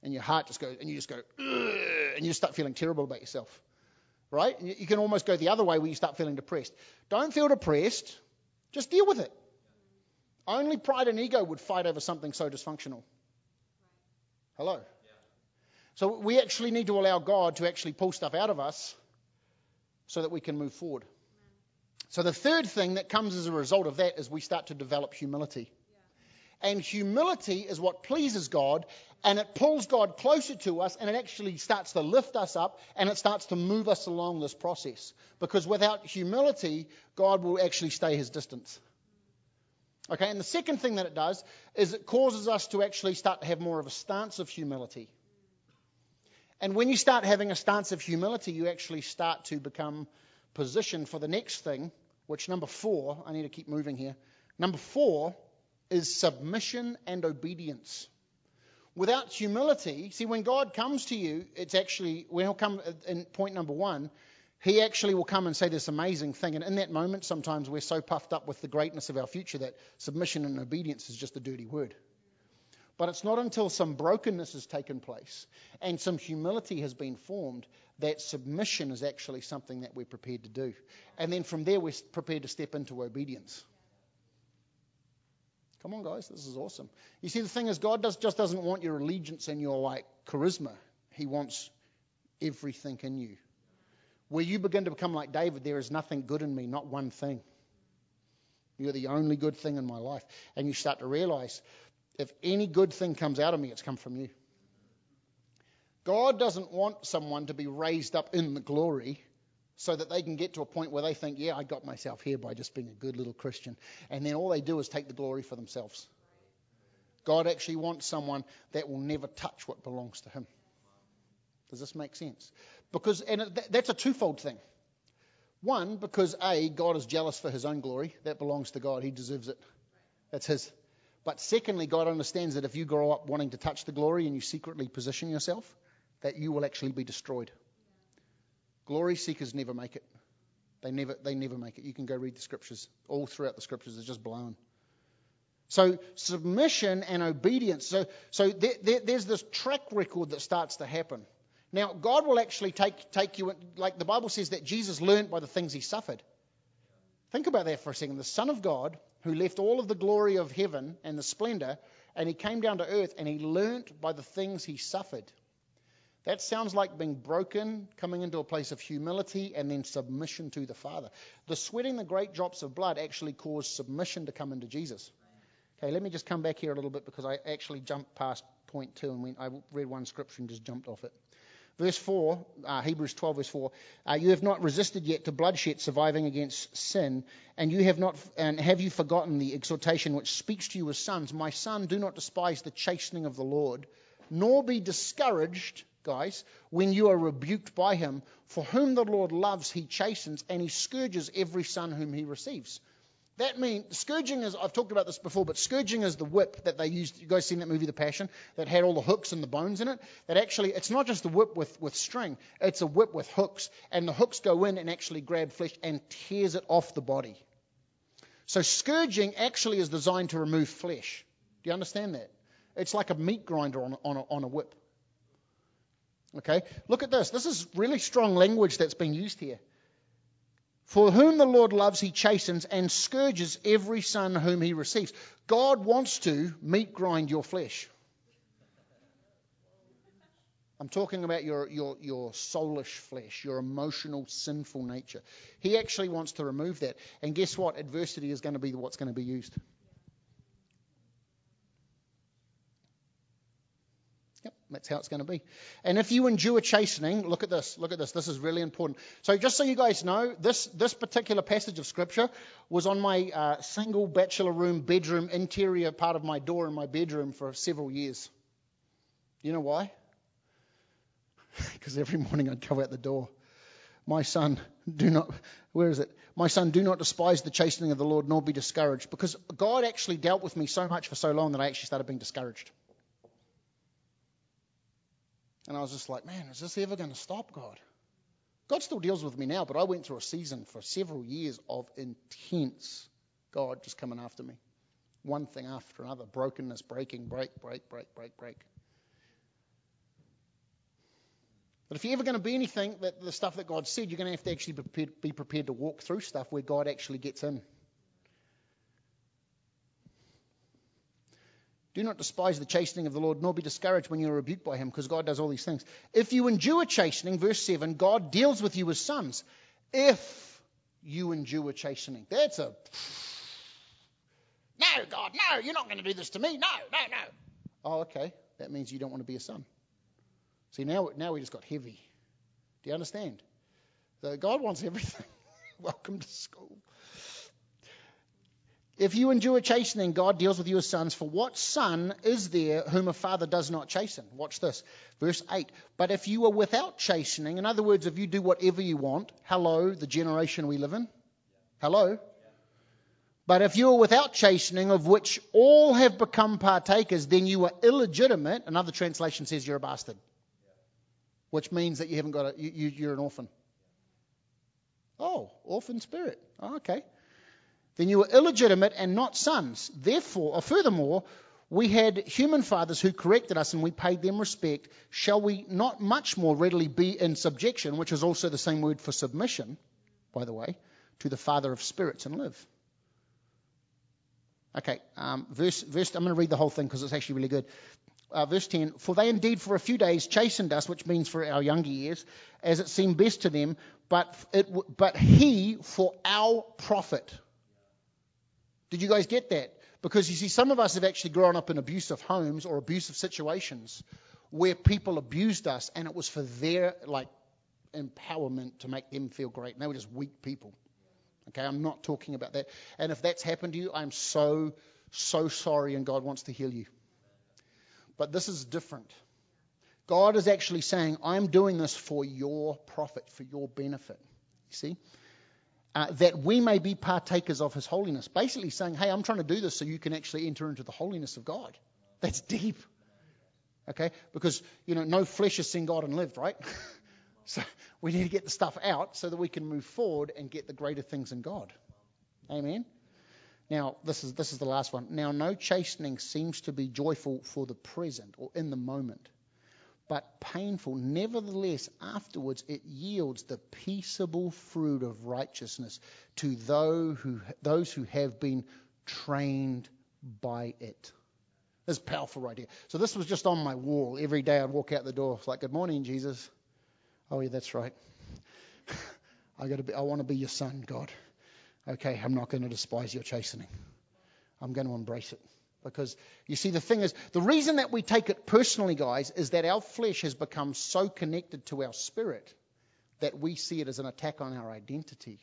And your heart just goes, and you just go, and you start feeling terrible about yourself. Right? You can almost go the other way where you start feeling depressed. Don't feel depressed, just deal with it. Only pride and ego would fight over something so dysfunctional. Hello? So we actually need to allow God to actually pull stuff out of us so that we can move forward. So the third thing that comes as a result of that is we start to develop humility. And humility is what pleases God, and it pulls God closer to us, and it actually starts to lift us up, and it starts to move us along this process. Because without humility, God will actually stay his distance. Okay, and the second thing that it does is it causes us to actually start to have more of a stance of humility. And when you start having a stance of humility, you actually start to become positioned for the next thing, which number four, I need to keep moving here. Number four is submission and obedience. Without humility, see, when God comes to you, it's actually, when He'll come in point number one, he actually will come and say this amazing thing. And in that moment, sometimes we're so puffed up with the greatness of our future that submission and obedience is just a dirty word. But it's not until some brokenness has taken place and some humility has been formed that submission is actually something that we're prepared to do. And then from there, we're prepared to step into obedience. Come on, guys, this is awesome. You see, the thing is, God does, just doesn't want your allegiance and your like charisma. He wants everything in you. Where you begin to become like David, there is nothing good in me, not one thing. You're the only good thing in my life. And you start to realize if any good thing comes out of me, it's come from you. God doesn't want someone to be raised up in the glory so that they can get to a point where they think, yeah, I got myself here by just being a good little Christian. And then all they do is take the glory for themselves. God actually wants someone that will never touch what belongs to Him. Does this make sense? Because, and that's a twofold thing. One, because A, God is jealous for his own glory. That belongs to God. He deserves it. That's his. But secondly, God understands that if you grow up wanting to touch the glory and you secretly position yourself, that you will actually be destroyed. Glory seekers never make it. They never, they never make it. You can go read the scriptures. All throughout the scriptures, it's just blown. So submission and obedience. So, so there, there, there's this track record that starts to happen. Now, God will actually take, take you, like the Bible says that Jesus learned by the things he suffered. Think about that for a second. The Son of God, who left all of the glory of heaven and the splendor, and he came down to earth and he learnt by the things he suffered. That sounds like being broken, coming into a place of humility, and then submission to the Father. The sweating the great drops of blood actually caused submission to come into Jesus. Okay, let me just come back here a little bit because I actually jumped past point two and went, I read one scripture and just jumped off it. Verse 4, uh, Hebrews 12, verse 4, uh, you have not resisted yet to bloodshed, surviving against sin, and you have not, and have you forgotten the exhortation which speaks to you as sons? My son, do not despise the chastening of the Lord, nor be discouraged, guys, when you are rebuked by him. For whom the Lord loves, he chastens, and he scourges every son whom he receives. That means scourging is, I've talked about this before, but scourging is the whip that they used. You guys seen that movie, The Passion, that had all the hooks and the bones in it? That actually, it's not just a whip with, with string, it's a whip with hooks. And the hooks go in and actually grab flesh and tears it off the body. So scourging actually is designed to remove flesh. Do you understand that? It's like a meat grinder on, on, a, on a whip. Okay? Look at this. This is really strong language that's being used here. For whom the Lord loves, he chastens and scourges every son whom he receives. God wants to meat grind your flesh. I'm talking about your, your, your soulish flesh, your emotional, sinful nature. He actually wants to remove that. And guess what? Adversity is going to be what's going to be used. That's how it's going to be. And if you endure chastening, look at this. Look at this. This is really important. So, just so you guys know, this, this particular passage of Scripture was on my uh, single bachelor room bedroom interior part of my door in my bedroom for several years. You know why? because every morning I'd go out the door. My son, do not, where is it? My son, do not despise the chastening of the Lord, nor be discouraged. Because God actually dealt with me so much for so long that I actually started being discouraged. And I was just like, man, is this ever going to stop, God? God still deals with me now, but I went through a season for several years of intense God just coming after me. One thing after another brokenness, breaking, break, break, break, break, break. But if you're ever going to be anything, that the stuff that God said, you're going to have to actually be prepared, be prepared to walk through stuff where God actually gets in. Do not despise the chastening of the Lord, nor be discouraged when you are rebuked by him, because God does all these things. If you endure chastening, verse 7, God deals with you as sons. If you endure chastening. That's a. No, God, no, you're not going to do this to me. No, no, no. Oh, okay. That means you don't want to be a son. See, now, now we just got heavy. Do you understand? So God wants everything. Welcome to school. If you endure chastening, God deals with you as sons. For what son is there whom a father does not chasten? Watch this. Verse 8. But if you are without chastening, in other words, if you do whatever you want, hello, the generation we live in. Hello. But if you are without chastening, of which all have become partakers, then you are illegitimate. Another translation says you're a bastard which means that you haven't got a, you, you're an orphan. Oh, orphan spirit. Oh, okay. Then you were illegitimate and not sons. Therefore, or furthermore, we had human fathers who corrected us and we paid them respect. Shall we not much more readily be in subjection, which is also the same word for submission, by the way, to the Father of spirits and live? Okay, um, verse, verse, I'm going to read the whole thing because it's actually really good uh, verse 10 For they indeed for a few days chastened us, which means for our younger years, as it seemed best to them, but, it, but he for our profit. Did you guys get that? Because you see, some of us have actually grown up in abusive homes or abusive situations where people abused us and it was for their like empowerment to make them feel great. And they were just weak people. Okay, I'm not talking about that. And if that's happened to you, I'm so, so sorry and God wants to heal you. But this is different. God is actually saying, I'm doing this for your profit, for your benefit. You see? Uh, that we may be partakers of his holiness. Basically saying, hey, I'm trying to do this so you can actually enter into the holiness of God. That's deep. Okay? Because, you know, no flesh has seen God and lived, right? so we need to get the stuff out so that we can move forward and get the greater things in God. Amen? Now, this is, this is the last one. Now, no chastening seems to be joyful for the present or in the moment, but painful. Nevertheless, afterwards it yields the peaceable fruit of righteousness to those who, those who have been trained by it. This is powerful right here. So this was just on my wall. Every day I'd walk out the door. Like, good morning, Jesus. Oh, yeah, that's right. I, gotta be, I want to be your son, God okay, I'm not going to despise your chastening. I'm going to embrace it. Because you see, the thing is, the reason that we take it personally, guys, is that our flesh has become so connected to our spirit that we see it as an attack on our identity.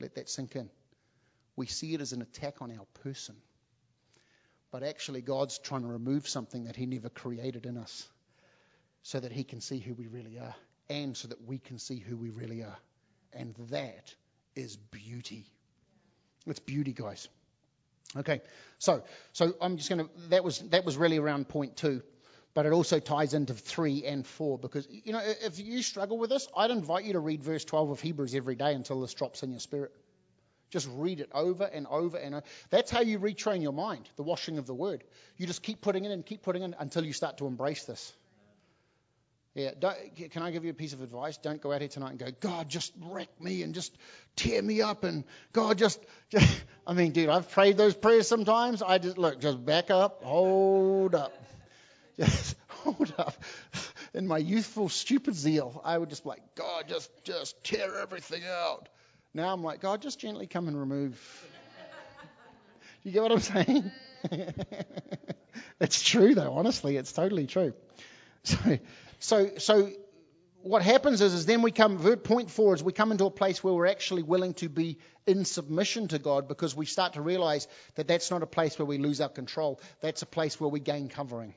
Let that sink in. We see it as an attack on our person. But actually, God's trying to remove something that He never created in us so that He can see who we really are and so that we can see who we really are. And that is beauty. It's beauty, guys. Okay, so so I'm just going to that was that was really around point two, but it also ties into three and four because you know if you struggle with this, I'd invite you to read verse 12 of Hebrews every day until this drops in your spirit. Just read it over and over and over. That's how you retrain your mind, the washing of the word. You just keep putting in, and keep putting in until you start to embrace this. Yeah, can I give you a piece of advice? Don't go out here tonight and go, God, just wreck me and just tear me up and God, just, just. I mean, dude, I've prayed those prayers sometimes. I just look, just back up, hold up, just hold up. In my youthful, stupid zeal, I would just like, God, just, just tear everything out. Now I'm like, God, just gently come and remove. you get what I'm saying? it's true, though. Honestly, it's totally true. So so, so what happens is, is then we come, point four is we come into a place where we're actually willing to be in submission to God because we start to realize that that's not a place where we lose our control. That's a place where we gain covering.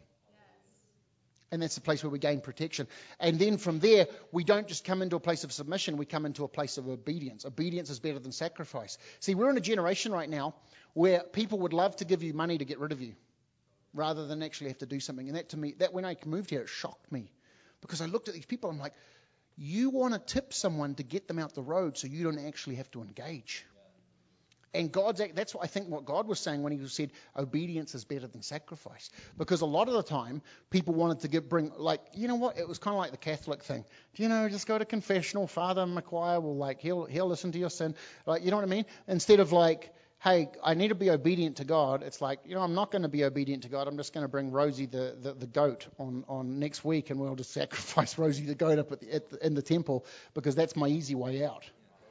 And that's a place where we gain protection. And then from there, we don't just come into a place of submission, we come into a place of obedience. Obedience is better than sacrifice. See, we're in a generation right now where people would love to give you money to get rid of you rather than actually have to do something. And that to me, that when I moved here, it shocked me because I looked at these people, I'm like, you want to tip someone to get them out the road so you don't actually have to engage. And God's that's what I think what God was saying when He said obedience is better than sacrifice. Because a lot of the time people wanted to get bring like you know what it was kind of like the Catholic thing. Do you know just go to confessional. Father McQuire will like he'll he'll listen to your sin. Like you know what I mean? Instead of like hey, I need to be obedient to God, it's like, you know, I'm not going to be obedient to God. I'm just going to bring Rosie the, the, the, goat on, on next week and we'll just sacrifice Rosie the goat up at the, at the, in the temple because that's my easy way out.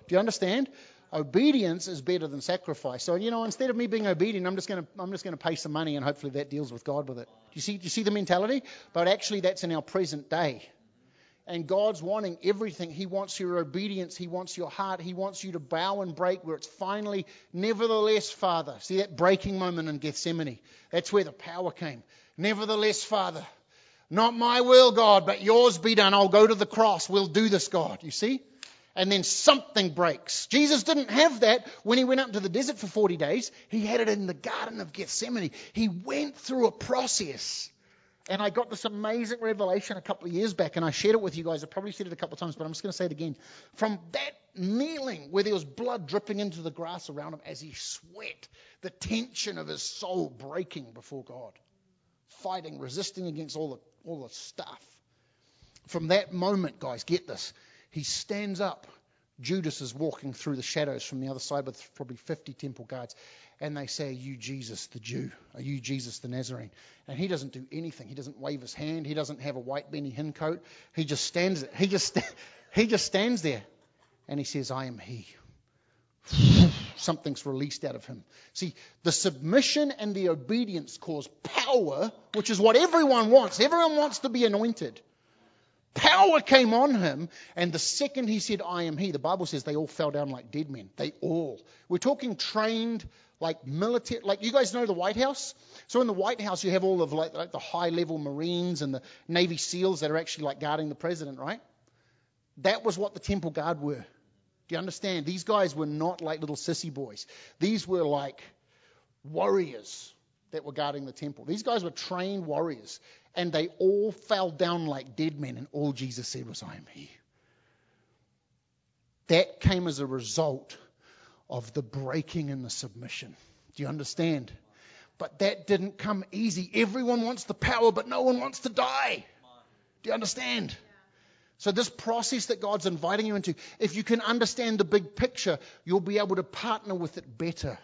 Do you understand? Obedience is better than sacrifice. So, you know, instead of me being obedient, I'm just going to, I'm just going to pay some money and hopefully that deals with God with it. Do you see, do you see the mentality? But actually, that's in our present day. And God's wanting everything. He wants your obedience. He wants your heart. He wants you to bow and break where it's finally, nevertheless, Father. See that breaking moment in Gethsemane? That's where the power came. Nevertheless, Father. Not my will, God, but yours be done. I'll go to the cross. We'll do this, God. You see? And then something breaks. Jesus didn't have that when he went up to the desert for 40 days. He had it in the Garden of Gethsemane. He went through a process and I got this amazing revelation a couple of years back, and I shared it with you guys. I probably said it a couple of times, but I'm just going to say it again. From that kneeling, where there was blood dripping into the grass around him as he sweat, the tension of his soul breaking before God, fighting, resisting against all the, all the stuff. From that moment, guys, get this. He stands up. Judas is walking through the shadows from the other side with probably 50 temple guards and they say, Are you Jesus the Jew? Are you Jesus the Nazarene? And he doesn't do anything. He doesn't wave his hand. He doesn't have a white Benny Hinn coat. He just stands there. He just, he just stands there and he says, I am he. Something's released out of him. See, the submission and the obedience cause power, which is what everyone wants. Everyone wants to be anointed. Power came on him, and the second he said, I am he, the Bible says they all fell down like dead men. They all. We're talking trained, like military, like you guys know the White House? So in the White House, you have all of like, like the high level Marines and the Navy SEALs that are actually like guarding the president, right? That was what the temple guard were. Do you understand? These guys were not like little sissy boys. These were like warriors that were guarding the temple. These guys were trained warriors, and they all fell down like dead men, and all Jesus said was, I am he. That came as a result of the breaking and the submission. Do you understand? But that didn't come easy. Everyone wants the power, but no one wants to die. Do you understand? So, this process that God's inviting you into, if you can understand the big picture, you'll be able to partner with it better.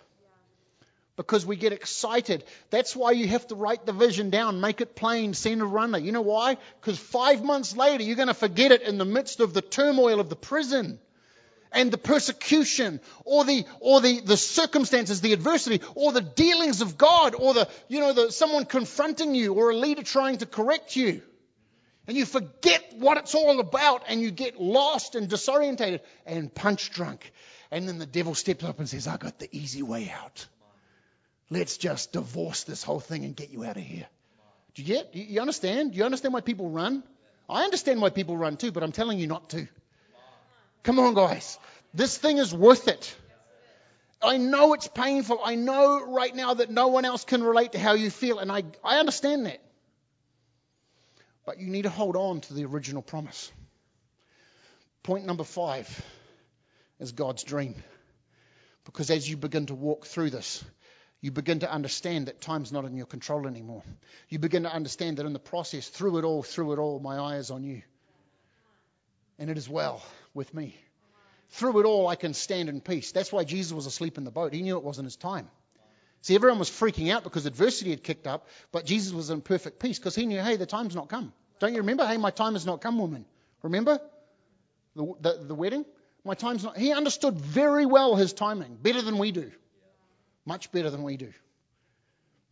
Because we get excited. That's why you have to write the vision down, make it plain, send a runner. You know why? Because five months later, you're going to forget it in the midst of the turmoil of the prison and the persecution or the or the, the circumstances, the adversity, or the dealings of God, or the you know the someone confronting you or a leader trying to correct you. And you forget what it's all about and you get lost and disorientated and punch drunk. And then the devil steps up and says, I got the easy way out. Let's just divorce this whole thing and get you out of here. Do you get? You understand? Do you understand why people run? I understand why people run too, but I'm telling you not to. Come on, guys. This thing is worth it. I know it's painful. I know right now that no one else can relate to how you feel, and I, I understand that. But you need to hold on to the original promise. Point number five is God's dream. Because as you begin to walk through this, you begin to understand that time's not in your control anymore. You begin to understand that in the process, through it all, through it all, my eye is on you. And it is well with me. Through it all, I can stand in peace. That's why Jesus was asleep in the boat. He knew it wasn't his time. See, everyone was freaking out because adversity had kicked up, but Jesus was in perfect peace because he knew, hey, the time's not come. Don't you remember? Hey, my time has not come, woman. Remember the, the, the wedding? My time's not. He understood very well his timing, better than we do. Much better than we do.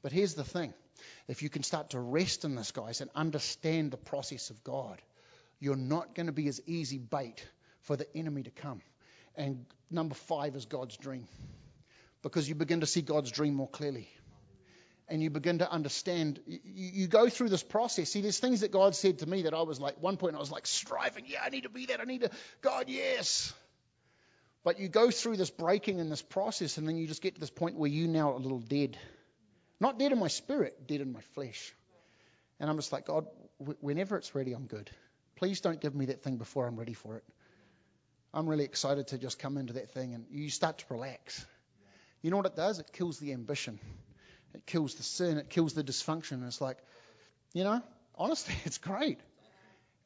But here's the thing if you can start to rest in this, guys, and understand the process of God, you're not going to be as easy bait for the enemy to come. And number five is God's dream. Because you begin to see God's dream more clearly. And you begin to understand, you, you, go through this process. See, there's things that God said to me that I was like, one point I was like striving, yeah, I need to be that, I need to, God, yes. But you go through this breaking and this process, and then you just get to this point where you now are a little dead. Not dead in my spirit, dead in my flesh. And I'm just like, God, whenever it's ready, I'm good. Please don't give me that thing before I'm ready for it. I'm really excited to just come into that thing, and you start to relax. You know what it does? It kills the ambition, it kills the sin, it kills the dysfunction. And it's like, you know, honestly, it's great.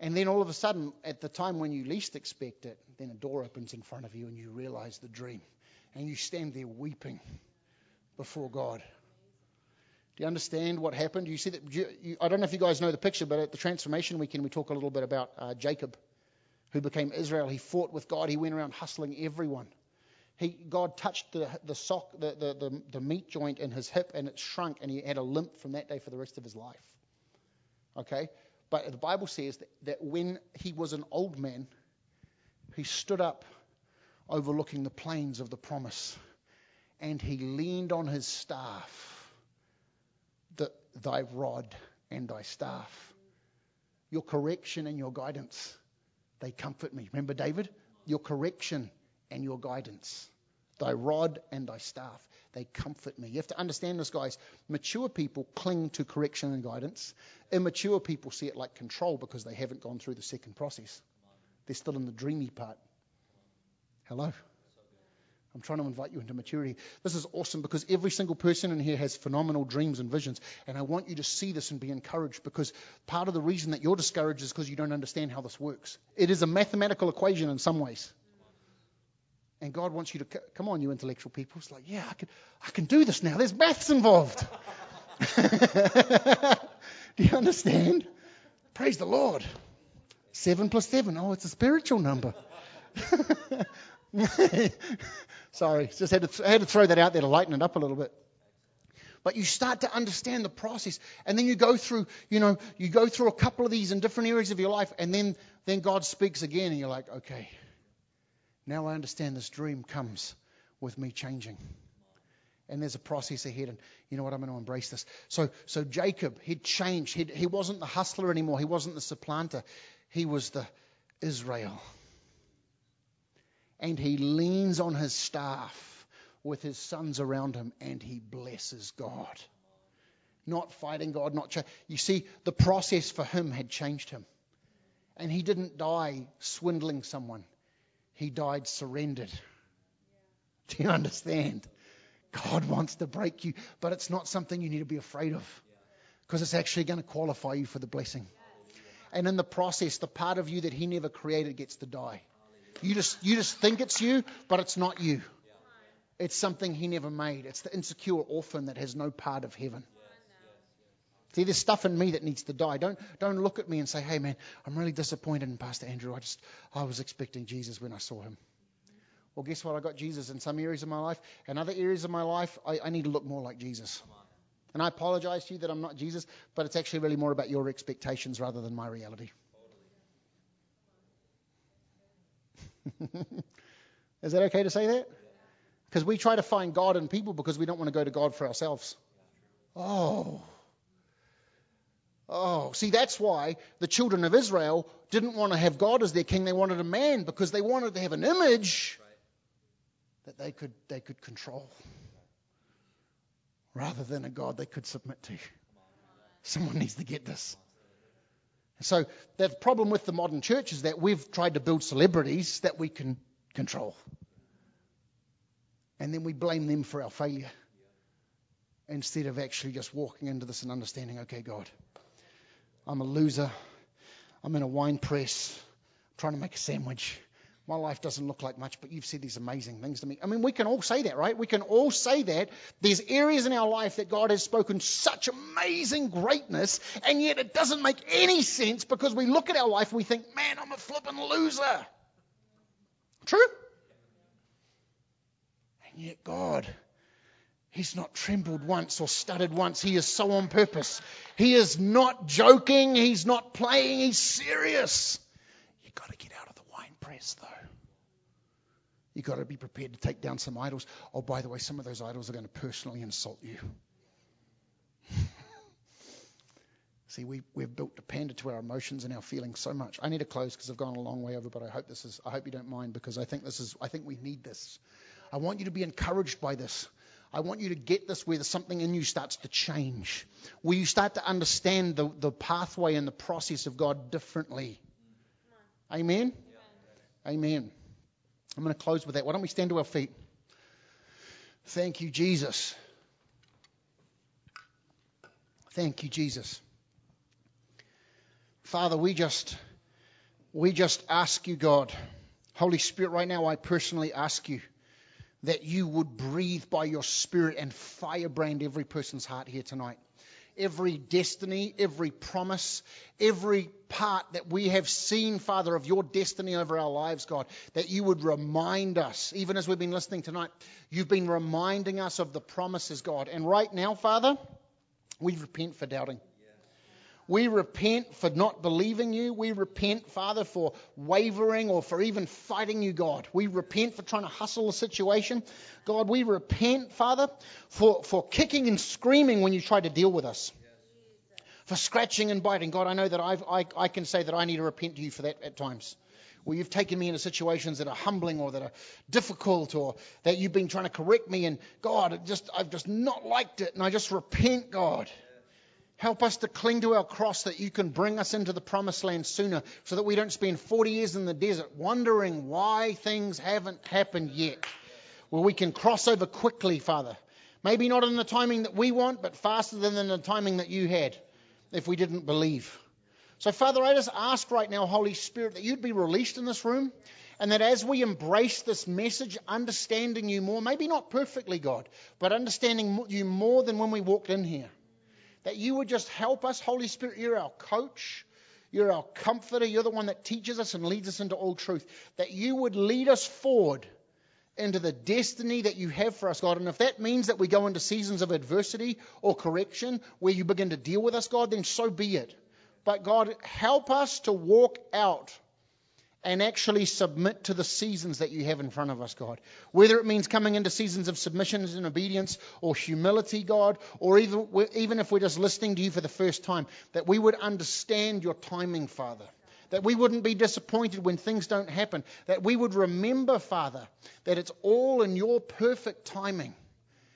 And then all of a sudden, at the time when you least expect it, then a door opens in front of you and you realize the dream. And you stand there weeping before God. Do you understand what happened? You see that? You, you, I don't know if you guys know the picture, but at the transformation weekend, we talk a little bit about uh, Jacob, who became Israel. He fought with God. He went around hustling everyone. He, God touched the, the sock, the, the, the, the meat joint in his hip, and it shrunk, and he had a limp from that day for the rest of his life. Okay? But the Bible says that, that when he was an old man, he stood up overlooking the plains of the promise and he leaned on his staff, the, thy rod and thy staff. Your correction and your guidance, they comfort me. Remember David? Your correction and your guidance, thy rod and thy staff. They comfort me. You have to understand this, guys. Mature people cling to correction and guidance. Immature people see it like control because they haven't gone through the second process. They're still in the dreamy part. Hello? I'm trying to invite you into maturity. This is awesome because every single person in here has phenomenal dreams and visions. And I want you to see this and be encouraged because part of the reason that you're discouraged is because you don't understand how this works. It is a mathematical equation in some ways. And God wants you to come on, you intellectual people. It's like, yeah, I can, I can do this now. There's maths involved. do you understand? Praise the Lord. Seven plus seven. Oh, it's a spiritual number. Sorry, just had to, th- had to throw that out there to lighten it up a little bit. But you start to understand the process, and then you go through, you know, you go through a couple of these in different areas of your life, and then then God speaks again, and you're like, okay, now I understand this dream comes with me changing. And there's a process ahead, and you know what? I'm going to embrace this. So, so Jacob, he'd changed. He'd, he wasn't the hustler anymore. He wasn't the supplanter. He was the Israel. And he leans on his staff with his sons around him, and he blesses God. Not fighting God, not cha- you see, the process for him had changed him, and he didn't die swindling someone. He died surrendered. Do you understand? God wants to break you, but it's not something you need to be afraid of because it's actually going to qualify you for the blessing. And in the process, the part of you that He never created gets to die. You just, you just think it's you, but it's not you. It's something He never made. It's the insecure orphan that has no part of heaven. See, there's stuff in me that needs to die. Don't, don't look at me and say, hey, man, I'm really disappointed in Pastor Andrew. I just, I was expecting Jesus when I saw him. Well, guess what? I got Jesus in some areas of my life. In other areas of my life, I, I need to look more like Jesus. And I apologize to you that I'm not Jesus, but it's actually really more about your expectations rather than my reality. Is that okay to say that? Because we try to find God in people because we don't want to go to God for ourselves. Oh. Oh, see, that's why the children of Israel didn't want to have God as their king. They wanted a man because they wanted to have an image that they could, they could control rather than a God they could submit to. Someone needs to get this. So the problem with the modern church is that we've tried to build celebrities that we can control. And then we blame them for our failure instead of actually just walking into this and understanding, okay, God, I'm a loser. I'm in a wine press trying to make a sandwich. My life doesn't look like much, but you've said these amazing things to me. I mean, we can all say that, right? We can all say that. There's areas in our life that God has spoken such amazing greatness, and yet it doesn't make any sense because we look at our life and we think, man, I'm a flippin' loser. True? And yet, God, He's not trembled once or stuttered once. He is so on purpose. He is not joking. He's not playing. He's serious. You've got to get out of the wine press, though. You've got to be prepared to take down some idols. Oh, by the way, some of those idols are going to personally insult you. See, we, we've built to pander to our emotions and our feelings so much. I need to close because I've gone a long way over, but I hope this is. I hope you don't mind because I think this is. I think we need this. I want you to be encouraged by this. I want you to get this where something in you starts to change, where you start to understand the, the pathway and the process of God differently. Amen? Amen. I'm going to close with that. Why don't we stand to our feet? Thank you, Jesus. Thank you, Jesus. Father, we just we just ask you, God. Holy Spirit, right now I personally ask you that you would breathe by your Spirit and firebrand every person's heart here tonight. Every destiny, every promise, every part that we have seen, Father, of your destiny over our lives, God, that you would remind us, even as we've been listening tonight, you've been reminding us of the promises, God. And right now, Father, we repent for doubting. We repent for not believing you. We repent, Father, for wavering or for even fighting you, God. We repent for trying to hustle a situation. God, we repent, Father, for, for kicking and screaming when you try to deal with us. For scratching and biting. God, I know that I've, I, I can say that I need to repent to you for that at times where you've taken me into situations that are humbling or that are difficult or that you've been trying to correct me and God, just I've just not liked it and I just repent, God. Help us to cling to our cross that you can bring us into the promised land sooner so that we don't spend 40 years in the desert wondering why things haven't happened yet. Where we can cross over quickly, Father. Maybe not in the timing that we want, but faster than in the timing that you had if we didn't believe. So, Father, I just ask right now, Holy Spirit, that you'd be released in this room and that as we embrace this message, understanding you more, maybe not perfectly, God, but understanding you more than when we walked in here that you would just help us. Holy Spirit, you're our coach. You're our comforter. You're the one that teaches us and leads us into all truth. That you would lead us forward into the destiny that you have for us, God. And if that means that we go into seasons of adversity or correction where you begin to deal with us, God, then so be it. But God, help us to walk out and actually submit to the seasons that you have in front of us, God. Whether it means coming into seasons of submission and obedience or humility, God, or even, even if we're just listening to you for the first time, that we would understand your timing, Father. That we wouldn't be disappointed when things don't happen. That we would remember, Father, that it's all in your perfect timing.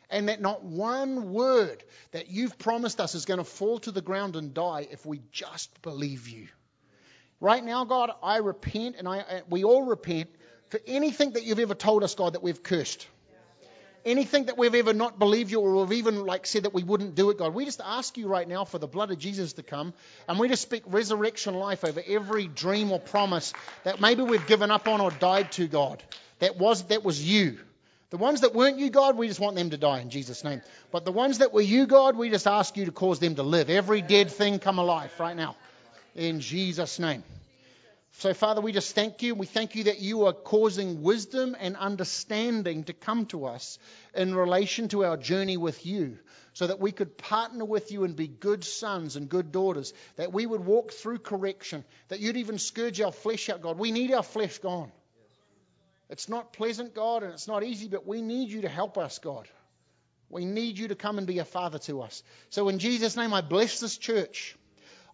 And that not one word that you've promised us is going to fall to the ground and die if we just believe you. Right now, God, I repent, and I, uh, we all repent for anything that you've ever told us, God, that we've cursed. Anything that we've ever not believed you or we've even like said that we wouldn't do it, God. We just ask you right now for the blood of Jesus to come and we just speak resurrection life over every dream or promise that maybe we've given up on or died to, God. That was that was you. The ones that weren't you, God, we just want them to die in Jesus' name. But the ones that were you, God, we just ask you to cause them to live. Every dead thing come alive right now in Jesus' name. So, Father, we just thank you. We thank you that you are causing wisdom and understanding to come to us in relation to our journey with you, so that we could partner with you and be good sons and good daughters, that we would walk through correction, that you'd even scourge our flesh out, God. We need our flesh gone. It's not pleasant, God, and it's not easy, but we need you to help us, God. We need you to come and be a father to us. So, in Jesus' name, I bless this church.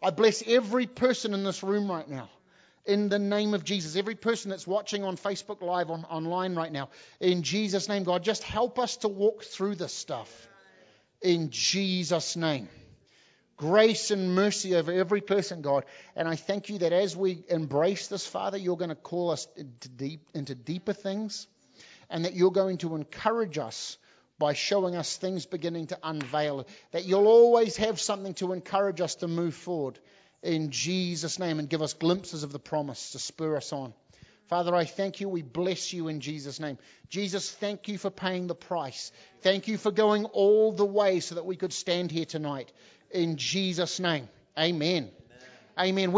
I bless every person in this room right now. in the name of Jesus. Every person that's watching on Facebook Live, on, online right now, in Jesus' name, God, just help us to walk through this stuff. In Jesus' name. Grace and mercy over every person, God. And I thank you that as we embrace this, Father, you're going to call us into, deep, into deeper things and that you're going to encourage us by showing us things beginning to unveil. That you'll always have something to encourage us to move forward in Jesus' name and give us glimpses of the promise to spur us on. Father, I thank you. We bless you in Jesus' name. Jesus, thank you for paying the price. Thank you for going all the way so that we could stand here tonight. In Jesus' name. Amen. Amen. Amen.